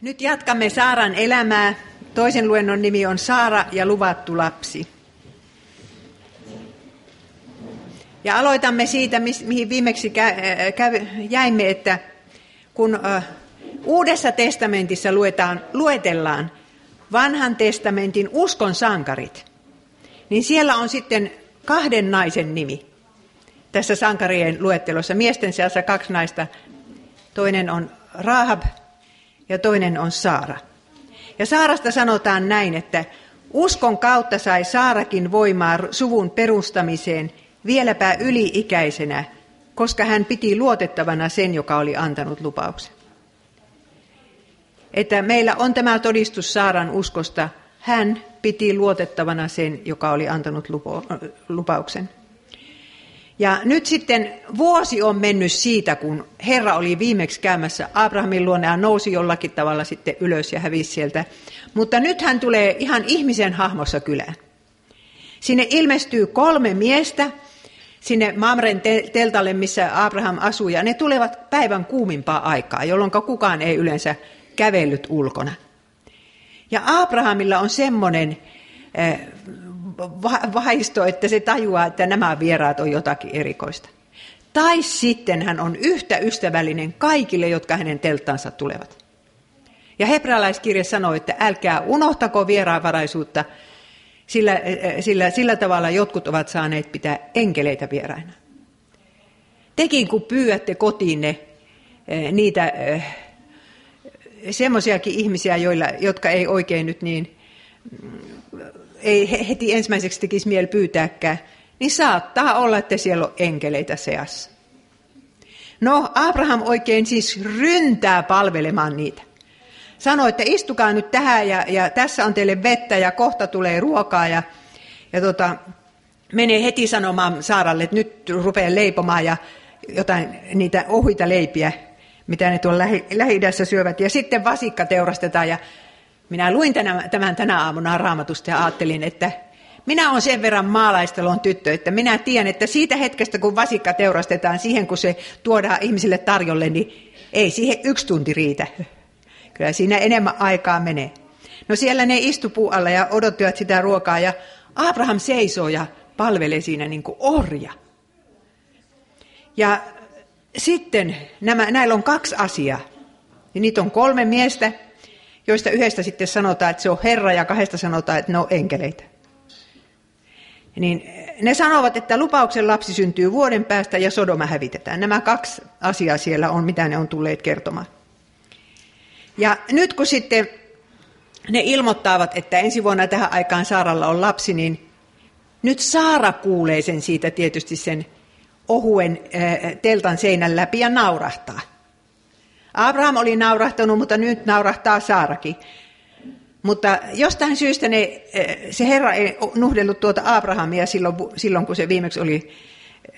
Nyt jatkamme Saaran elämää. Toisen luennon nimi on Saara ja luvattu lapsi. Ja aloitamme siitä, mihin viimeksi jäimme, että kun Uudessa testamentissa luetaan, luetellaan vanhan testamentin uskon sankarit, niin siellä on sitten kahden naisen nimi tässä sankarien luettelossa. Miesten seassa kaksi naista. Toinen on Rahab ja toinen on Saara. Ja Saarasta sanotaan näin, että uskon kautta sai Saarakin voimaa suvun perustamiseen vieläpä yli-ikäisenä, koska hän piti luotettavana sen, joka oli antanut lupauksen. Että meillä on tämä todistus Saaran uskosta. Hän piti luotettavana sen, joka oli antanut lupo, lupauksen. Ja nyt sitten vuosi on mennyt siitä, kun Herra oli viimeksi käymässä Abrahamin luona ja nousi jollakin tavalla sitten ylös ja hävisi sieltä. Mutta nyt hän tulee ihan ihmisen hahmossa kylään. Sinne ilmestyy kolme miestä sinne Mamren teltalle, missä Abraham asuu, ja ne tulevat päivän kuumimpaa aikaa, jolloin kukaan ei yleensä kävellyt ulkona. Ja Abrahamilla on semmoinen eh, vaisto, että se tajuaa, että nämä vieraat on jotakin erikoista. Tai sitten hän on yhtä ystävällinen kaikille, jotka hänen telttansa tulevat. Ja hebrealaiskirja sanoo, että älkää unohtako vieraanvaraisuutta, sillä, sillä, sillä tavalla jotkut ovat saaneet pitää enkeleitä vieraina. Tekin kun pyydätte kotiinne eh, niitä eh, semmoisiakin ihmisiä, joilla, jotka ei oikein nyt niin ei heti ensimmäiseksi tekisi mieli pyytääkään, niin saattaa olla, että siellä on enkeleitä seassa. No, Abraham oikein siis ryntää palvelemaan niitä. Sanoi, että istukaa nyt tähän ja, ja tässä on teille vettä ja kohta tulee ruokaa ja, ja tota, menee heti sanomaan Saaralle, että nyt rupeaa leipomaan ja jotain niitä ohuita leipiä, mitä ne tuolla lähi, lähi syövät. Ja sitten vasikka teurastetaan ja minä luin tämän, tämän tänä aamuna raamatusta ja ajattelin, että minä olen sen verran maalaistelon tyttö, että minä tiedän, että siitä hetkestä, kun vasikka teurastetaan siihen, kun se tuodaan ihmisille tarjolle, niin ei siihen yksi tunti riitä. Kyllä siinä enemmän aikaa menee. No siellä ne istu alla ja odottivat sitä ruokaa ja Abraham seisoo ja palvelee siinä niin kuin orja. Ja sitten nämä, näillä on kaksi asiaa. Ja niitä on kolme miestä, joista yhdestä sitten sanotaan, että se on Herra ja kahdesta sanotaan, että ne on enkeleitä. Niin ne sanovat, että lupauksen lapsi syntyy vuoden päästä ja Sodoma hävitetään. Nämä kaksi asiaa siellä on, mitä ne on tulleet kertomaan. Ja nyt kun sitten ne ilmoittavat, että ensi vuonna tähän aikaan Saaralla on lapsi, niin nyt Saara kuulee sen siitä tietysti sen ohuen teltan seinän läpi ja naurahtaa. Abraham oli naurahtanut, mutta nyt naurahtaa Saarakin. Mutta jostain syystä ne, eh, se Herra ei nuhdellut tuota Abrahamia silloin, silloin, kun se viimeksi oli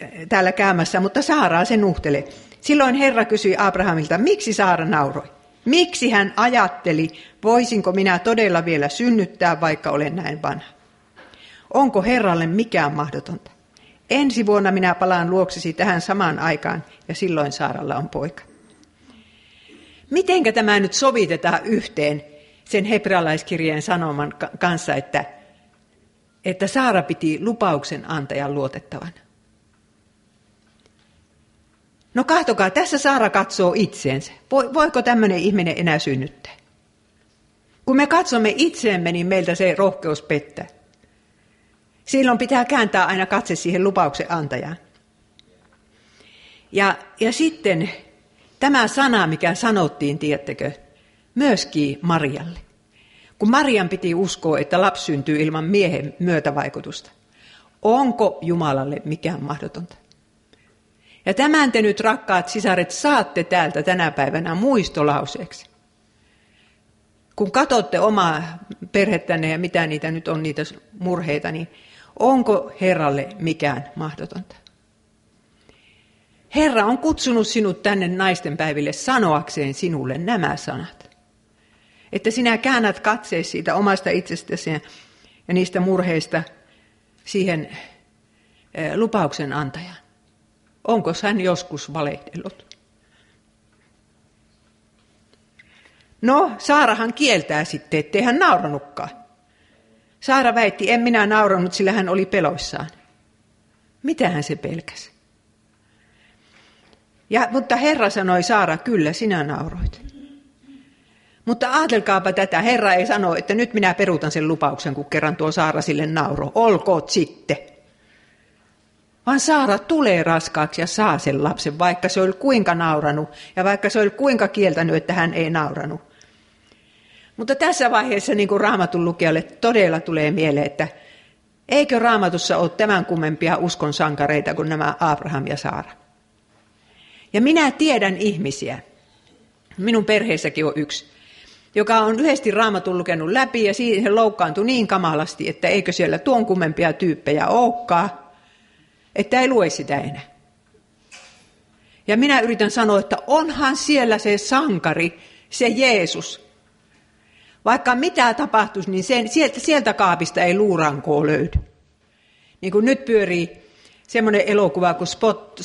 eh, täällä käymässä, mutta Saaraa se nuhtele. Silloin Herra kysyi Abrahamilta, miksi Saara nauroi? Miksi hän ajatteli, voisinko minä todella vielä synnyttää, vaikka olen näin vanha? Onko Herralle mikään mahdotonta? Ensi vuonna minä palaan luoksesi tähän samaan aikaan ja silloin Saaralla on poika. Mitenkä tämä nyt sovitetaan yhteen sen hebrealaiskirjeen sanoman kanssa, että, että Saara piti lupauksen antajan luotettavan? No kahtokaa, tässä Saara katsoo itseensä. Voiko tämmöinen ihminen enää synnyttää? Kun me katsomme itseemme, niin meiltä se rohkeus pettää. Silloin pitää kääntää aina katse siihen lupauksen antajaan. Ja, ja sitten Tämä sana, mikä sanottiin, tiettekö, myöskin Marialle. Kun Marian piti uskoa, että lapsi syntyy ilman miehen myötävaikutusta. Onko Jumalalle mikään mahdotonta? Ja tämän te nyt, rakkaat sisaret, saatte täältä tänä päivänä muistolauseeksi. Kun katsotte omaa perhettänne ja mitä niitä nyt on, niitä murheita, niin onko Herralle mikään mahdotonta? Herra on kutsunut sinut tänne naisten päiville sanoakseen sinulle nämä sanat. Että sinä käännät katseesi siitä omasta itsestäsi ja niistä murheista siihen eh, lupauksen antajan. Onko hän joskus valehdellut? No, Saarahan kieltää sitten, ettei hän nauranutkaan. Saara väitti, en minä nauranut, sillä hän oli peloissaan. Mitähän se pelkäsi? Ja, mutta Herra sanoi Saara, kyllä sinä nauroit. Mutta ajatelkaapa tätä, Herra ei sano, että nyt minä peruutan sen lupauksen, kun kerran tuo Saara sille nauro. Olkoot sitten. Vaan Saara tulee raskaaksi ja saa sen lapsen, vaikka se oli kuinka nauranut ja vaikka se oli kuinka kieltänyt, että hän ei nauranut. Mutta tässä vaiheessa niin kuin raamatun lukijalle todella tulee mieleen, että eikö raamatussa ole tämän kummempia uskon sankareita kuin nämä Abraham ja Saara. Ja minä tiedän ihmisiä, minun perheessäkin on yksi, joka on yhdesti raamatun lukenut läpi ja siihen loukkaantui niin kamalasti, että eikö siellä tuon kummempia tyyppejä olekaan, että ei lue sitä enää. Ja minä yritän sanoa, että onhan siellä se sankari, se Jeesus. Vaikka mitä tapahtuisi, niin sen, sieltä, sieltä kaapista ei luurankoa löydy. Niin kuin nyt pyörii semmoinen elokuva kuin Spot,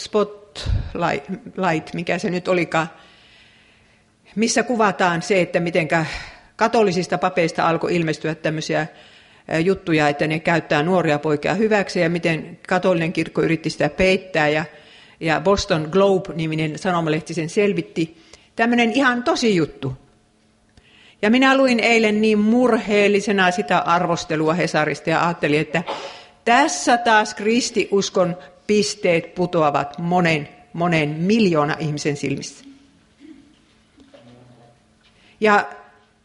Spotlight, mikä se nyt olikaan, missä kuvataan se, että miten katolisista papeista alkoi ilmestyä tämmöisiä juttuja, että ne käyttää nuoria poikia hyväksi ja miten katolinen kirkko yritti sitä peittää ja, ja Boston Globe-niminen sanomalehti sen selvitti. Tämmöinen ihan tosi juttu. Ja minä luin eilen niin murheellisena sitä arvostelua Hesarista ja ajattelin, että tässä taas kristiuskon pisteet putoavat monen, monen miljoona ihmisen silmissä. Ja,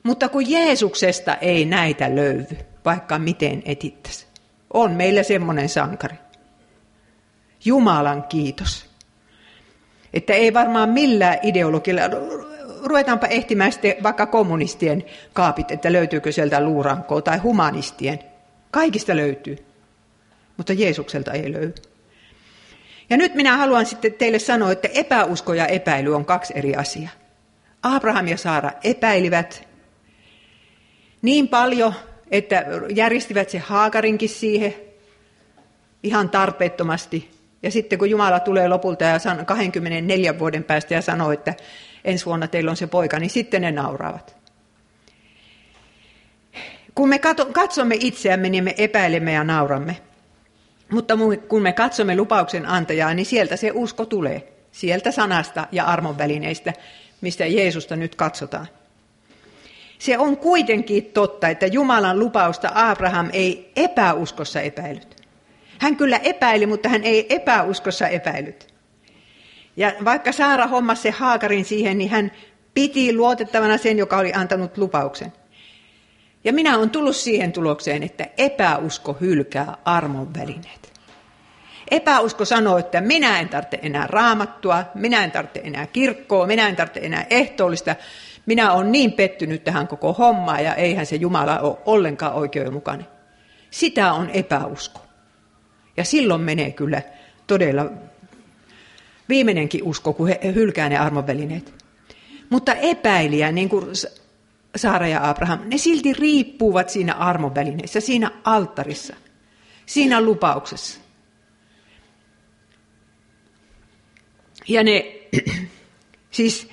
mutta kun Jeesuksesta ei näitä löydy, vaikka miten etittäisi. On meillä semmoinen sankari. Jumalan kiitos. Että ei varmaan millään ideologilla, ruvetaanpa ehtimään sitten vaikka kommunistien kaapit, että löytyykö sieltä luurankoa, tai humanistien. Kaikista löytyy, mutta Jeesukselta ei löydy. Ja nyt minä haluan sitten teille sanoa, että epäusko ja epäily on kaksi eri asiaa. Abraham ja Saara epäilivät niin paljon, että järjestivät se haakarinkin siihen ihan tarpeettomasti. Ja sitten kun Jumala tulee lopulta ja 24 vuoden päästä ja sanoo, että ensi vuonna teillä on se poika, niin sitten ne nauraavat. Kun me katsomme itseämme, niin me epäilemme ja nauramme. Mutta kun me katsomme lupauksen antajaa, niin sieltä se usko tulee. Sieltä sanasta ja armon välineistä, mistä Jeesusta nyt katsotaan. Se on kuitenkin totta, että Jumalan lupausta Abraham ei epäuskossa epäilyt. Hän kyllä epäili, mutta hän ei epäuskossa epäilyt. Ja vaikka Saara hommasi se haakarin siihen, niin hän piti luotettavana sen, joka oli antanut lupauksen. Ja minä olen tullut siihen tulokseen, että epäusko hylkää armon välineet. Epäusko sanoo, että minä en tarvitse enää raamattua, minä en tarvitse enää kirkkoa, minä en tarvitse enää ehtoollista, minä olen niin pettynyt tähän koko hommaan ja eihän se Jumala ole ollenkaan oikeudenmukainen. Sitä on epäusko. Ja silloin menee kyllä todella viimeinenkin usko, kun he hylkää ne armonvälineet. Mutta epäilijä, niin kuin Saara ja Abraham, ne silti riippuvat siinä armonvälineessä, siinä alttarissa, siinä lupauksessa. Ja ne, siis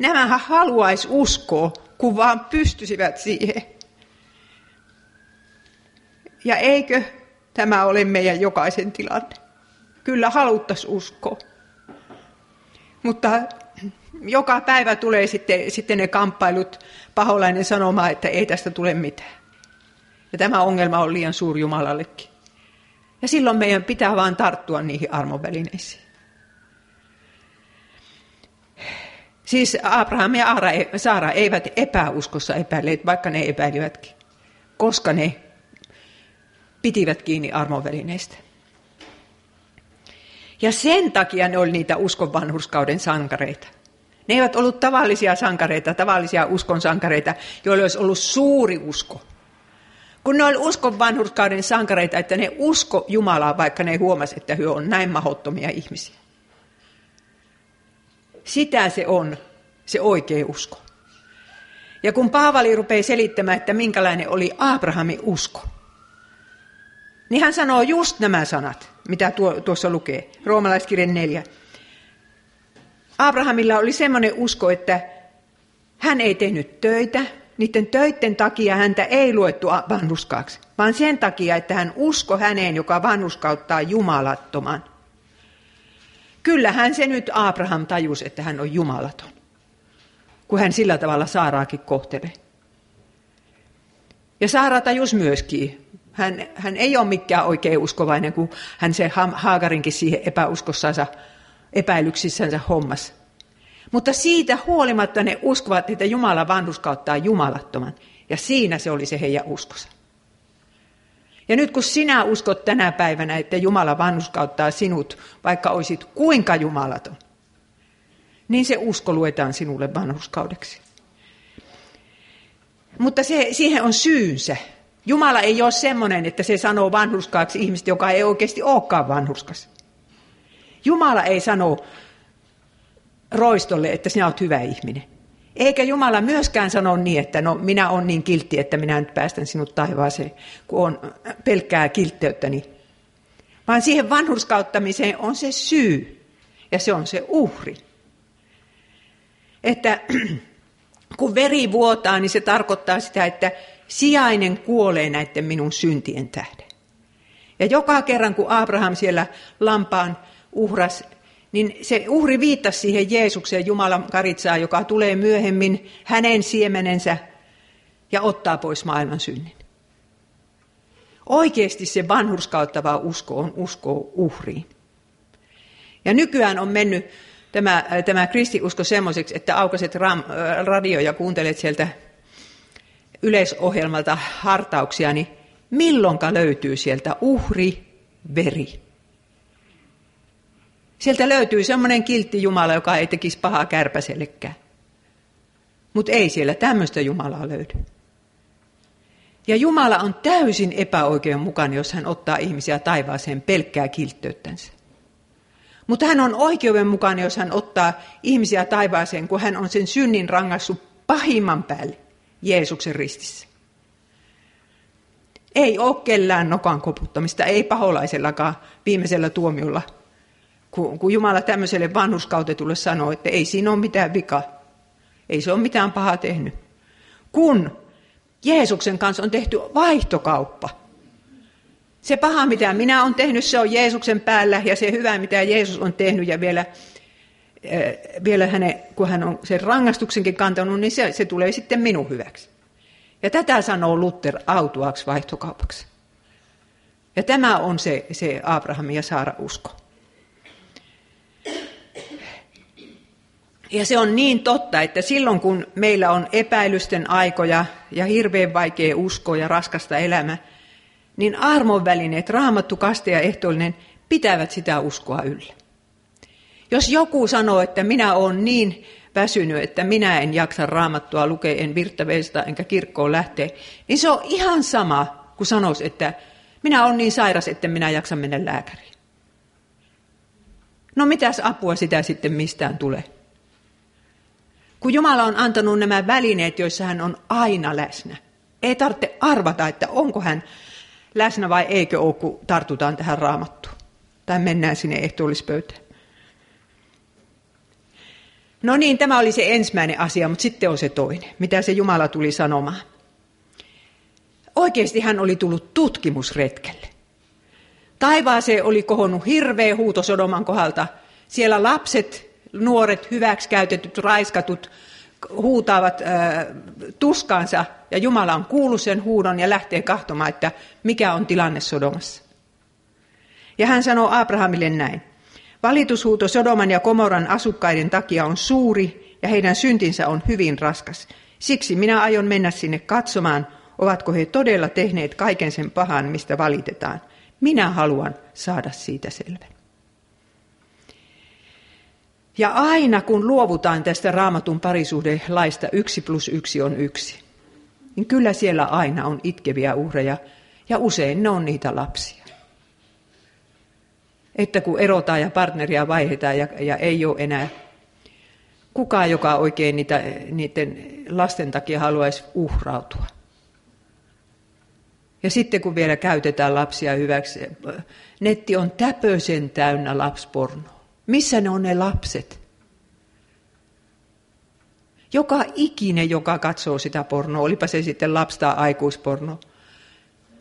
Nämähän haluaisi uskoa, kun vaan pystyisivät siihen. Ja eikö tämä ole meidän jokaisen tilanne? Kyllä haluttaisiin uskoa. Mutta joka päivä tulee sitten, sitten ne kamppailut paholainen sanomaan, että ei tästä tule mitään. Ja tämä ongelma on liian suuri Jumalallekin. Ja silloin meidän pitää vaan tarttua niihin armovälineisiin. Siis Abraham ja Saara eivät epäuskossa epäilleet, vaikka ne epäilivätkin, koska ne pitivät kiinni armonvälineistä. Ja sen takia ne oli niitä uskon vanhurskauden sankareita. Ne eivät ollut tavallisia sankareita, tavallisia uskon sankareita, joilla olisi ollut suuri usko. Kun ne oli uskon vanhurskauden sankareita, että ne usko Jumalaa, vaikka ne huomasi, että he on näin mahottomia ihmisiä. Sitä se on, se oikea usko. Ja kun Paavali rupeaa selittämään, että minkälainen oli Abrahamin usko, niin hän sanoo just nämä sanat, mitä tuo, tuossa lukee, roomalaiskirjan 4. Abrahamilla oli semmoinen usko, että Hän ei tehnyt töitä, niiden töiden takia häntä ei luettu vanhuskaaksi, vaan sen takia, että hän usko häneen, joka vanhuskauttaa jumalattoman. Kyllähän se nyt Abraham tajusi, että hän on jumalaton, kun hän sillä tavalla Saaraakin kohtelee. Ja Saara tajus myöskin. Hän, hän ei ole mikään oikein uskovainen, kun hän se Haagarinkin siihen epäuskossansa, epäilyksissänsä hommas. Mutta siitä huolimatta ne uskovat, että Jumala vanhuskauttaa jumalattoman. Ja siinä se oli se heidän uskonsa. Ja nyt kun sinä uskot tänä päivänä, että Jumala vanhuskauttaa sinut, vaikka olisit kuinka jumalaton, niin se usko luetaan sinulle vanhuskaudeksi. Mutta se, siihen on syynsä. Jumala ei ole semmoinen, että se sanoo vanhuskaaksi ihmistä, joka ei oikeasti olekaan vanhuskas. Jumala ei sano roistolle, että sinä olet hyvä ihminen. Eikä Jumala myöskään sano niin, että no minä olen niin kiltti, että minä nyt päästän sinut taivaaseen, kun on pelkkää kiltteyttäni. Vaan siihen vanhurskauttamiseen on se syy ja se on se uhri. Että kun veri vuotaa, niin se tarkoittaa sitä, että sijainen kuolee näiden minun syntien tähden. Ja joka kerran, kun Abraham siellä lampaan uhras niin se uhri viittasi siihen Jeesukseen, Jumalan karitsaa, joka tulee myöhemmin hänen siemenensä ja ottaa pois maailman synnin. Oikeasti se vanhurskauttava usko on usko uhriin. Ja nykyään on mennyt tämä, tämä kristiusko semmoiseksi, että aukaset ram, radio ja kuuntelet sieltä yleisohjelmalta hartauksia, niin milloinka löytyy sieltä uhri, veri. Sieltä löytyy semmoinen kiltti Jumala, joka ei tekisi pahaa kärpäsellekään. Mutta ei siellä tämmöistä Jumalaa löydy. Ja Jumala on täysin epäoikeudenmukainen, jos hän ottaa ihmisiä taivaaseen pelkkää kilttöyttänsä. Mutta hän on oikeudenmukainen, jos hän ottaa ihmisiä taivaaseen, kun hän on sen synnin rangaissut pahimman päälle Jeesuksen ristissä. Ei ole kellään nokan koputtamista, ei paholaisellakaan viimeisellä tuomiolla kun, kun Jumala tämmöiselle vanhuskautetulle sanoo, että ei siinä ole mitään vika. Ei se ole mitään pahaa tehnyt. Kun Jeesuksen kanssa on tehty vaihtokauppa. Se paha, mitä minä olen tehnyt, se on Jeesuksen päällä ja se hyvä, mitä Jeesus on tehnyt ja vielä, äh, vielä hänen, kun hän on sen rangaistuksenkin kantanut, niin se, se tulee sitten minun hyväksi. Ja tätä sanoo Luther autuaksi vaihtokaupaksi. Ja tämä on se, se Abrahamin ja Saara usko. Ja se on niin totta, että silloin kun meillä on epäilysten aikoja ja hirveän vaikea usko ja raskasta elämä, niin armon välineet, raamattu, kaste ja ehtoollinen, pitävät sitä uskoa yllä. Jos joku sanoo, että minä olen niin väsynyt, että minä en jaksa raamattua lukea, en virttaveista enkä kirkkoon lähteä, niin se on ihan sama kuin sanoisi, että minä olen niin sairas, että minä jaksa mennä lääkäriin. No mitäs apua sitä sitten mistään tulee? Kun Jumala on antanut nämä välineet, joissa hän on aina läsnä. Ei tarvitse arvata, että onko hän läsnä vai eikö ole, kun tartutaan tähän raamattuun. Tai mennään sinne ehtoollispöytään. No niin, tämä oli se ensimmäinen asia, mutta sitten on se toinen. Mitä se Jumala tuli sanomaan? Oikeasti hän oli tullut tutkimusretkelle. Taivaaseen oli kohonnut hirveä huuto Sodoman kohdalta. Siellä lapset nuoret, hyväksikäytetyt, raiskatut huutaavat äh, tuskaansa ja Jumala on kuullut sen huudon ja lähtee kahtomaan, että mikä on tilanne Sodomassa. Ja hän sanoo Abrahamille näin. Valitushuuto Sodoman ja Komoran asukkaiden takia on suuri ja heidän syntinsä on hyvin raskas. Siksi minä aion mennä sinne katsomaan, ovatko he todella tehneet kaiken sen pahan, mistä valitetaan. Minä haluan saada siitä selvän. Ja aina kun luovutaan tästä raamatun parisuhdelaista yksi plus yksi on yksi, niin kyllä siellä aina on itkeviä uhreja ja usein ne on niitä lapsia. Että kun erotaan ja partneria vaihdetaan ja, ja ei ole enää kukaan, joka oikein niitä, niiden lasten takia haluaisi uhrautua. Ja sitten kun vielä käytetään lapsia hyväksi, netti on täpösen täynnä lapspornoa. Missä ne on ne lapset? Joka ikinen, joka katsoo sitä pornoa, olipa se sitten lapsi tai aikuisporno,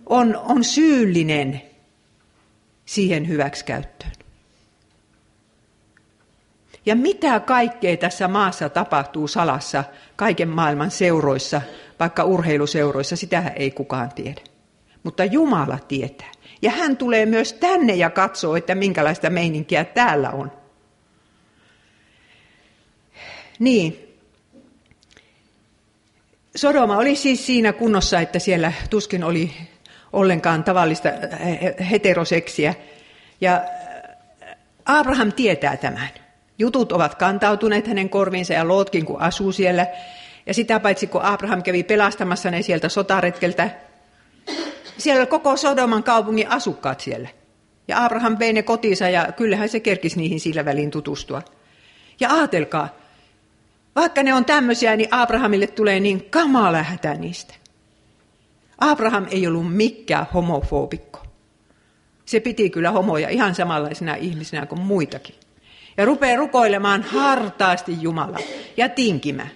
on, on syyllinen siihen hyväksikäyttöön. Ja mitä kaikkea tässä maassa tapahtuu salassa kaiken maailman seuroissa, vaikka urheiluseuroissa, sitä ei kukaan tiedä. Mutta Jumala tietää. Ja hän tulee myös tänne ja katsoo, että minkälaista meininkiä täällä on. Niin. Sodoma oli siis siinä kunnossa, että siellä tuskin oli ollenkaan tavallista heteroseksiä. Ja Abraham tietää tämän. Jutut ovat kantautuneet hänen korviinsa ja Lootkin, kun asuu siellä. Ja sitä paitsi, kun Abraham kävi pelastamassa ne sieltä sotaretkeltä, siellä oli koko Sodoman kaupungin asukkaat siellä. Ja Abraham vei ne kotiinsa ja kyllähän se kerkisi niihin sillä väliin tutustua. Ja aatelkaa, vaikka ne on tämmöisiä, niin Abrahamille tulee niin kamala hätä niistä. Abraham ei ollut mikään homofobikko. Se piti kyllä homoja ihan samanlaisena ihmisenä kuin muitakin ja rupeaa rukoilemaan hartaasti Jumalaa ja tinkimään.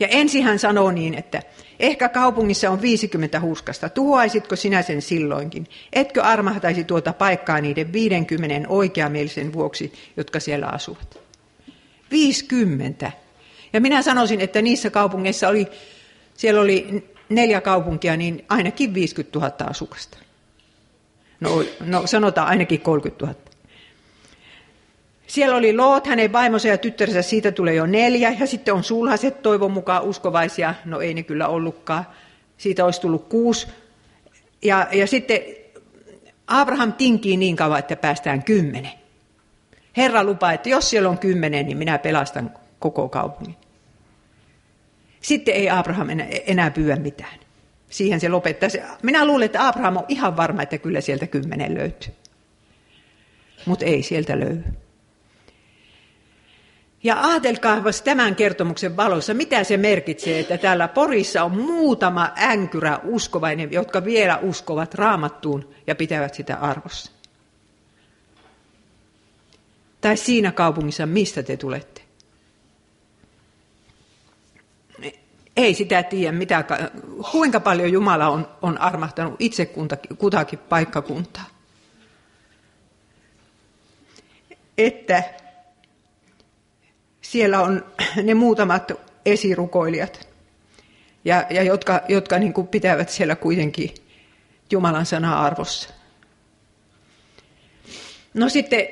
Ja ensin hän sanoo niin, että ehkä kaupungissa on 50 hurskasta, tuhoaisitko sinä sen silloinkin? Etkö armahtaisi tuota paikkaa niiden 50 oikeamielisen vuoksi, jotka siellä asuvat? 50. Ja minä sanoisin, että niissä kaupungeissa oli, siellä oli neljä kaupunkia, niin ainakin 50 000 asukasta. No, no sanotaan ainakin 30 000. Siellä oli Loot, hänen vaimonsa ja tyttärensä, siitä tulee jo neljä. Ja sitten on sulhaset, toivon mukaan uskovaisia. No ei ne kyllä ollutkaan. Siitä olisi tullut kuusi. Ja, ja sitten Abraham tinkii niin kauan, että päästään kymmenen. Herra lupaa, että jos siellä on kymmenen, niin minä pelastan koko kaupungin. Sitten ei Abraham enää, enää pyydä mitään. Siihen se lopettaa. Minä luulen, että Abraham on ihan varma, että kyllä sieltä kymmenen löytyy. Mutta ei sieltä löydy. Ja ajatelkaa tämän kertomuksen valossa, mitä se merkitsee, että täällä Porissa on muutama änkyrä uskovainen, jotka vielä uskovat raamattuun ja pitävät sitä arvossa. Tai siinä kaupungissa, mistä te tulette. Ei sitä tiedä, mitä, kuinka paljon Jumala on, on armahtanut itse kutakin paikkakuntaa. Että siellä on ne muutamat esirukoilijat, ja, ja jotka, jotka niin kuin pitävät siellä kuitenkin Jumalan sanaa arvossa. No sitten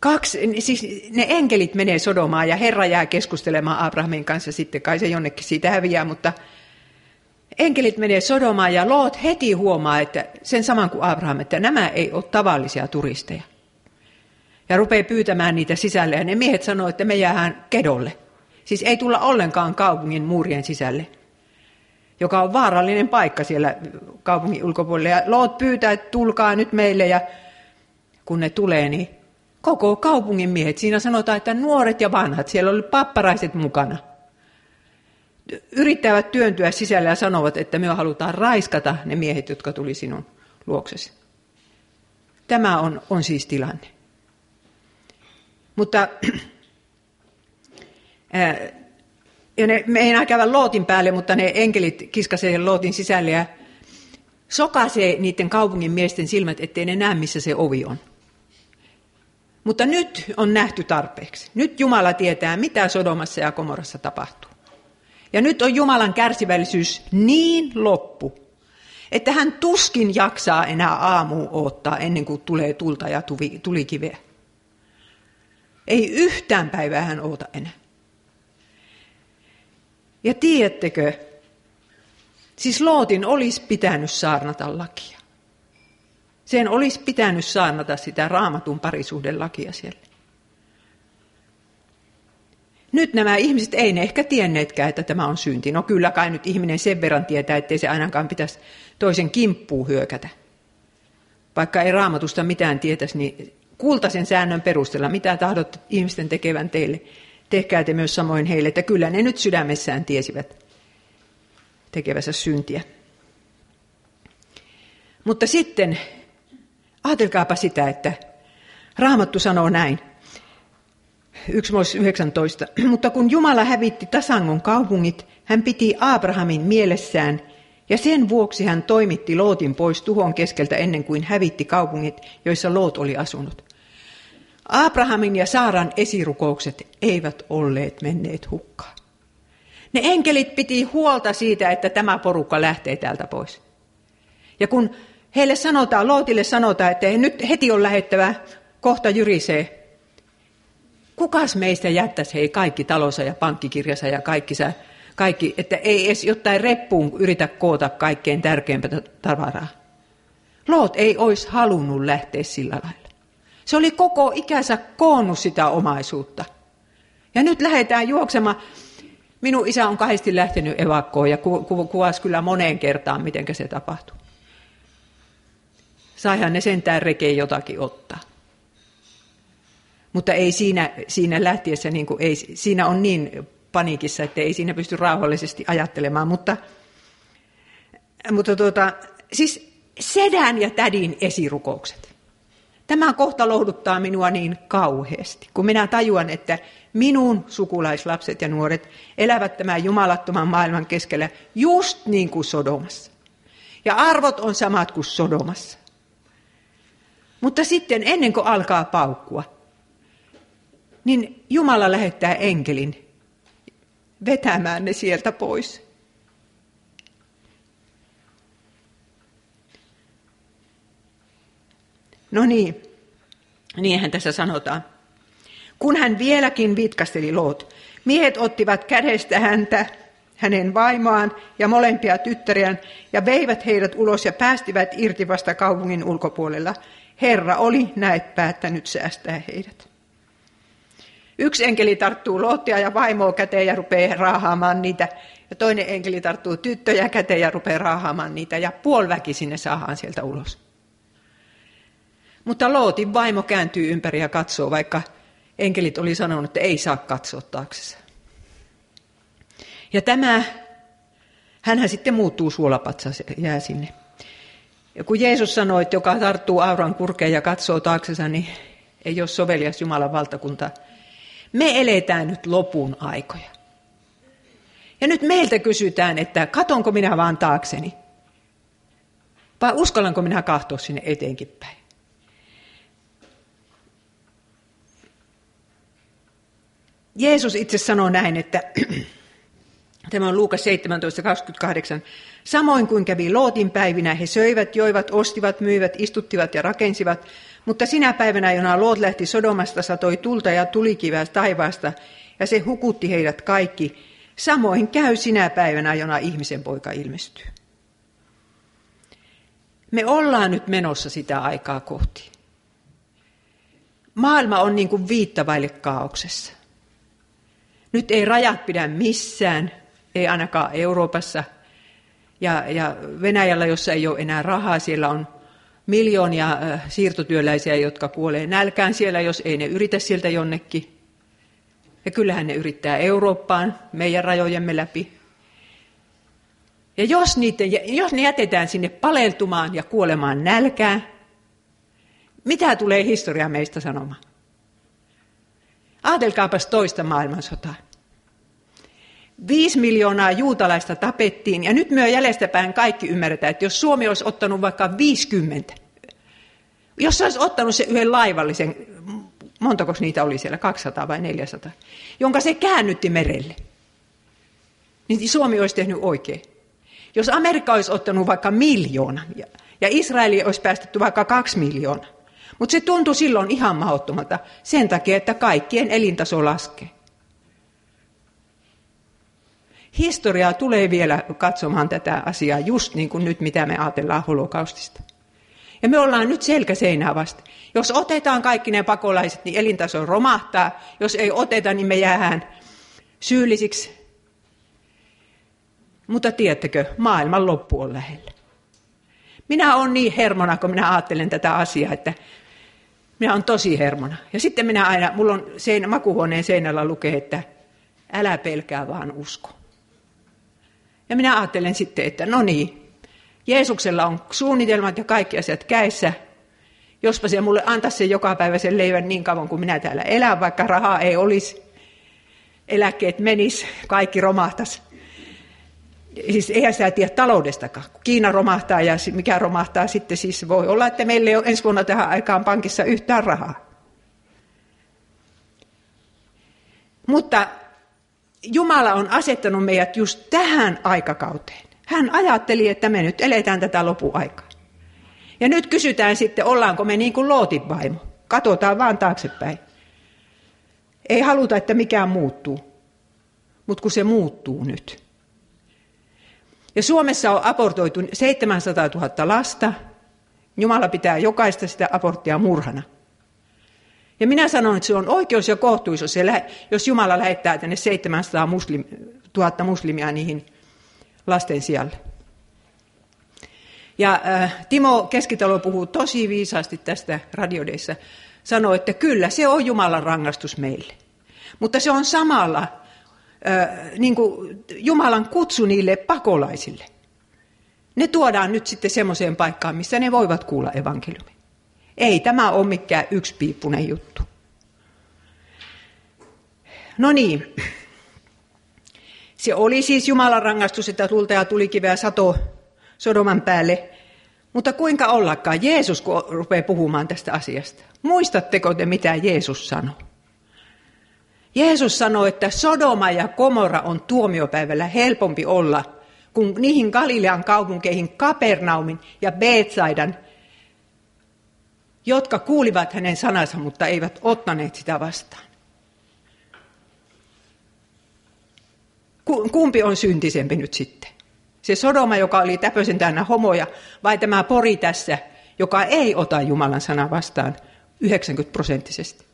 kaksi, siis ne enkelit menee Sodomaan ja Herra jää keskustelemaan Abrahamin kanssa sitten, kai se jonnekin siitä häviää, mutta enkelit menee Sodomaan ja Loot heti huomaa, että sen saman kuin Abraham, että nämä ei ole tavallisia turisteja ja rupeaa pyytämään niitä sisälle. Ja ne miehet sanoo, että me jäähän kedolle. Siis ei tulla ollenkaan kaupungin muurien sisälle, joka on vaarallinen paikka siellä kaupungin ulkopuolella. Ja Loot pyytää, että tulkaa nyt meille ja kun ne tulee, niin koko kaupungin miehet, siinä sanotaan, että nuoret ja vanhat, siellä oli papparaiset mukana. Yrittävät työntyä sisälle ja sanovat, että me halutaan raiskata ne miehet, jotka tuli sinun luoksesi. Tämä on, on siis tilanne. Mutta ja ne meinaa käydä lootin päälle, mutta ne enkelit kiskasee lootin sisälle ja sokaisee niiden kaupungin miesten silmät, ettei ne näe, missä se ovi on. Mutta nyt on nähty tarpeeksi. Nyt Jumala tietää, mitä Sodomassa ja Komorassa tapahtuu. Ja nyt on Jumalan kärsivällisyys niin loppu, että hän tuskin jaksaa enää aamu odottaa ennen kuin tulee tulta ja tulikiveä. Ei yhtään päivää hän oota enää. Ja tiedättekö, siis Lootin olisi pitänyt saarnata lakia. Sen olisi pitänyt saarnata sitä raamatun parisuhden lakia siellä. Nyt nämä ihmiset ei ne ehkä tienneetkään, että tämä on synti. No kyllä kai nyt ihminen sen verran tietää, ettei se ainakaan pitäisi toisen kimppuun hyökätä. Vaikka ei raamatusta mitään tietäisi, niin kultaisen säännön perusteella, mitä tahdot ihmisten tekevän teille, tehkää te myös samoin heille, että kyllä ne nyt sydämessään tiesivät tekevänsä syntiä. Mutta sitten ajatelkaapa sitä, että Raamattu sanoo näin. 19. Mutta kun Jumala hävitti Tasangon kaupungit, hän piti Abrahamin mielessään ja sen vuoksi hän toimitti Lootin pois tuhon keskeltä ennen kuin hävitti kaupungit, joissa Loot oli asunut. Abrahamin ja Saaran esirukoukset eivät olleet menneet hukkaan. Ne enkelit piti huolta siitä, että tämä porukka lähtee täältä pois. Ja kun heille sanotaan, Lootille sanotaan, että nyt heti on lähettävä, kohta jyrisee. Kukas meistä jättäisi hei kaikki talonsa ja pankkikirjansa ja kaikki, kaikki, että ei edes jotain reppuun yritä koota kaikkein tärkeimpää tavaraa. Loot ei olisi halunnut lähteä sillä lailla. Se oli koko ikänsä koonnut sitä omaisuutta. Ja nyt lähdetään juoksemaan. Minun isä on kahdesti lähtenyt evakkoon ja ku, ku, kuvasi kyllä moneen kertaan, miten se tapahtui. Saihan ne sentään rekeen jotakin ottaa. Mutta ei siinä, siinä lähtiessä, niin kuin, ei, siinä on niin paniikissa, että ei siinä pysty rauhallisesti ajattelemaan. Mutta, mutta tuota, siis sedän ja tädin esirukoukset. Tämä kohta lohduttaa minua niin kauheasti, kun minä tajuan, että minun sukulaislapset ja nuoret elävät tämän jumalattoman maailman keskellä just niin kuin Sodomassa. Ja arvot on samat kuin Sodomassa. Mutta sitten ennen kuin alkaa paukkua, niin Jumala lähettää enkelin vetämään ne sieltä pois. No niin, niinhän tässä sanotaan. Kun hän vieläkin vitkasteli Loot, miehet ottivat kädestä häntä, hänen vaimoaan ja molempia tyttäriään ja veivät heidät ulos ja päästivät irti vasta kaupungin ulkopuolella. Herra oli näet päättänyt säästää heidät. Yksi enkeli tarttuu Lottia ja vaimoa käteen ja rupeaa raahaamaan niitä. Ja toinen enkeli tarttuu tyttöjä käteen ja rupeaa raahaamaan niitä. Ja puoliväki sinne saadaan sieltä ulos. Mutta Lootin vaimo kääntyy ympäri ja katsoo, vaikka enkelit oli sanonut, että ei saa katsoa taaksensa. Ja tämä, hänhän sitten muuttuu suolapatsa, jää sinne. Ja kun Jeesus sanoi, että joka tarttuu auran kurkeen ja katsoo taaksensa, niin ei ole sovelias Jumalan valtakunta. Me eletään nyt lopun aikoja. Ja nyt meiltä kysytään, että katonko minä vaan taakseni? Vai uskallanko minä kahtoa sinne eteenkin päin? Jeesus itse sanoo näin, että tämä on Luukas 17.28. Samoin kuin kävi Lootin päivinä, he söivät, joivat, ostivat, myivät, istuttivat ja rakensivat, mutta sinä päivänä, jona Loot lähti Sodomasta, satoi tulta ja tulikivää taivaasta, ja se hukutti heidät kaikki. Samoin käy sinä päivänä, jona ihmisen poika ilmestyy. Me ollaan nyt menossa sitä aikaa kohti. Maailma on niin kuin viittavaille kaauksessa. Nyt ei rajat pidä missään, ei ainakaan Euroopassa. Ja, ja Venäjällä, jossa ei ole enää rahaa, siellä on miljoonia äh, siirtotyöläisiä, jotka kuolee nälkään siellä, jos ei ne yritä sieltä jonnekin. Ja kyllähän ne yrittää Eurooppaan, meidän rajojemme läpi. Ja jos, niitä, jos ne jätetään sinne paleltumaan ja kuolemaan nälkään, mitä tulee historia meistä sanomaan? Aatelkaapas toista maailmansotaa. Viisi miljoonaa juutalaista tapettiin, ja nyt myö jäljestäpäin kaikki ymmärretään, että jos Suomi olisi ottanut vaikka 50, jos se olisi ottanut se yhden laivallisen, montako niitä oli siellä, 200 vai 400, jonka se käännytti merelle, niin Suomi olisi tehnyt oikein. Jos Amerikka olisi ottanut vaikka miljoona ja Israeli olisi päästetty vaikka kaksi miljoonaa, mutta se tuntui silloin ihan mahdottomalta sen takia, että kaikkien elintaso laskee. Historiaa tulee vielä katsomaan tätä asiaa just niin kuin nyt, mitä me ajatellaan holokaustista. Ja me ollaan nyt selkäseinää vasta. Jos otetaan kaikki ne pakolaiset, niin elintaso romahtaa. Jos ei oteta, niin me jäähän syyllisiksi. Mutta tiedättekö, maailman loppu on lähellä. Minä olen niin hermona, kun minä ajattelen tätä asiaa, että minä olen tosi hermona. Ja sitten minä aina, mulla on sein, makuhuoneen seinällä lukee, että älä pelkää, vaan usko. Ja minä ajattelen sitten, että no niin, Jeesuksella on suunnitelmat ja kaikki asiat käissä. Jospa se mulle antaisi sen joka päivä sen leivän niin kauan kuin minä täällä elän, vaikka rahaa ei olisi. Eläkkeet menis, kaikki romahtas. Siis eihän sitä tiedä taloudestakaan. Kiina romahtaa ja mikä romahtaa sitten, siis voi olla, että meillä ei ole ensi vuonna tähän aikaan pankissa yhtään rahaa. Mutta Jumala on asettanut meidät just tähän aikakauteen. Hän ajatteli, että me nyt eletään tätä lopuaikaa. Ja nyt kysytään sitten, ollaanko me niin kuin Lootin vaimo. Katsotaan vaan taaksepäin. Ei haluta, että mikään muuttuu. Mutta kun se muuttuu nyt. Ja Suomessa on abortoitu 700 000 lasta. Jumala pitää jokaista sitä aborttia murhana. Ja minä sanon, että se on oikeus ja kohtuus, jos Jumala lähettää tänne 700 muslim, 000 muslimia niihin lasten sijalle. Ja äh, Timo Keskitalo puhuu tosi viisaasti tästä radiodeissa. Sanoo, että kyllä, se on Jumalan rangaistus meille. Mutta se on samalla äh, niin kuin Jumalan kutsu niille pakolaisille. Ne tuodaan nyt sitten semmoiseen paikkaan, missä ne voivat kuulla evankeliumi. Ei tämä ole mikään yksipiippunen juttu. No niin. Se oli siis Jumalan rangaistus, että tulta ja tulikiveä sato Sodoman päälle. Mutta kuinka ollakaan Jeesus, kun rupeaa puhumaan tästä asiasta. Muistatteko te, mitä Jeesus sanoi? Jeesus sanoi, että Sodoma ja Komora on tuomiopäivällä helpompi olla kuin niihin Galilean kaupunkeihin Kapernaumin ja Beetsaidan, jotka kuulivat hänen sanansa, mutta eivät ottaneet sitä vastaan. Kumpi on syntisempi nyt sitten? Se Sodoma, joka oli täpösen täynnä homoja, vai tämä pori tässä, joka ei ota Jumalan sana vastaan 90 prosenttisesti?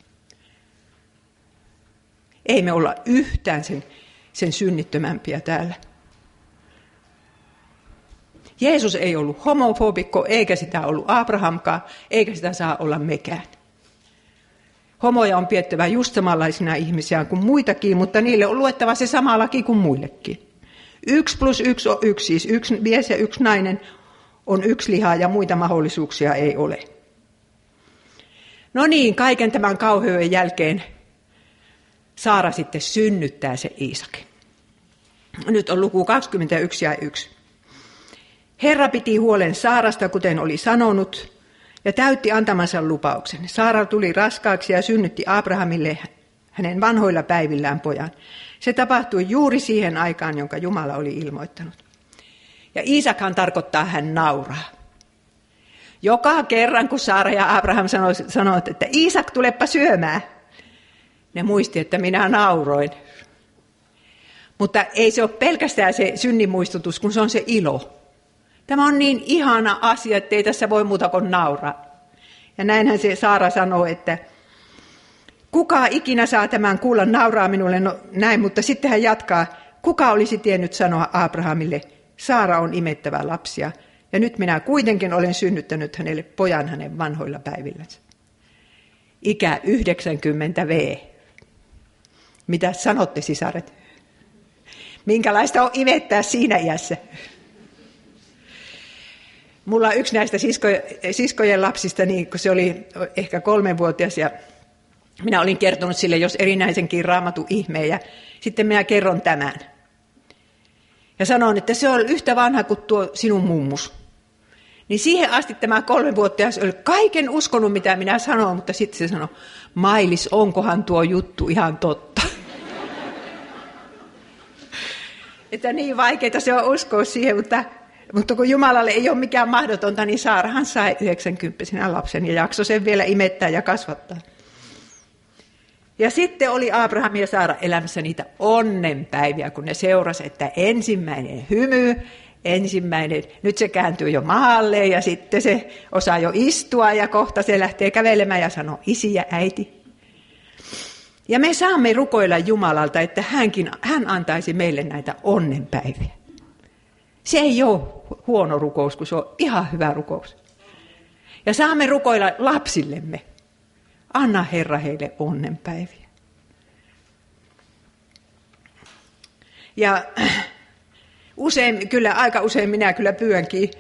Ei me olla yhtään sen, sen synnittömämpiä täällä. Jeesus ei ollut homofobikko, eikä sitä ollut Abrahamkaan, eikä sitä saa olla mekään. Homoja on piettävä just samanlaisina ihmisiä kuin muitakin, mutta niille on luettava se sama laki kuin muillekin. Yksi plus yksi on yksi, siis yksi mies ja yksi nainen on yksi liha ja muita mahdollisuuksia ei ole. No niin, kaiken tämän kauheuden jälkeen Saara sitten synnyttää se Iisakin. Nyt on luku 21 ja 1. Herra piti huolen Saarasta, kuten oli sanonut, ja täytti antamansa lupauksen. Saara tuli raskaaksi ja synnytti Abrahamille hänen vanhoilla päivillään pojan. Se tapahtui juuri siihen aikaan, jonka Jumala oli ilmoittanut. Ja Iisakhan tarkoittaa hän nauraa. Joka kerran, kun Saara ja Abraham sanoivat, että Iisak, tulepa syömään, ne muisti, että minä nauroin. Mutta ei se ole pelkästään se synnimuistutus, kun se on se ilo. Tämä on niin ihana asia, että ei tässä voi muuta kuin nauraa. Ja näinhän se Saara sanoo, että kuka ikinä saa tämän kuulla, nauraa minulle no, näin, mutta sitten hän jatkaa, kuka olisi tiennyt sanoa Abrahamille, Saara on imettävä lapsia, ja nyt minä kuitenkin olen synnyttänyt hänelle pojan hänen vanhoilla päivillänsä. Ikä 90 V. Mitä sanotte, sisaret? Minkälaista on imettää siinä iässä? Mulla yksi näistä sisko, siskojen lapsista, niin kun se oli ehkä kolmenvuotias ja minä olin kertonut sille, jos erinäisenkin raamatu ihmeen ja sitten minä kerron tämän. Ja sanon, että se on yhtä vanha kuin tuo sinun mummus. Niin siihen asti tämä kolmenvuotias oli kaiken uskonut, mitä minä sanoin, mutta sitten se sanoi, Mailis, onkohan tuo juttu ihan totta? että niin vaikeaa se on uskoa siihen, mutta mutta kun Jumalalle ei ole mikään mahdotonta, niin Saarahan sai 90 lapsen ja jaksoi sen vielä imettää ja kasvattaa. Ja sitten oli Abraham ja Saara elämässä niitä onnenpäiviä, kun ne seurasi, että ensimmäinen hymy, ensimmäinen, nyt se kääntyy jo maalle ja sitten se osaa jo istua ja kohta se lähtee kävelemään ja sanoo isi ja äiti. Ja me saamme rukoilla Jumalalta, että hänkin, hän antaisi meille näitä onnenpäiviä. Se ei ole huono rukous, kun se on ihan hyvä rukous. Ja saamme rukoilla lapsillemme. Anna Herra heille onnenpäiviä. Ja usein, kyllä aika usein minä kyllä pyönkin,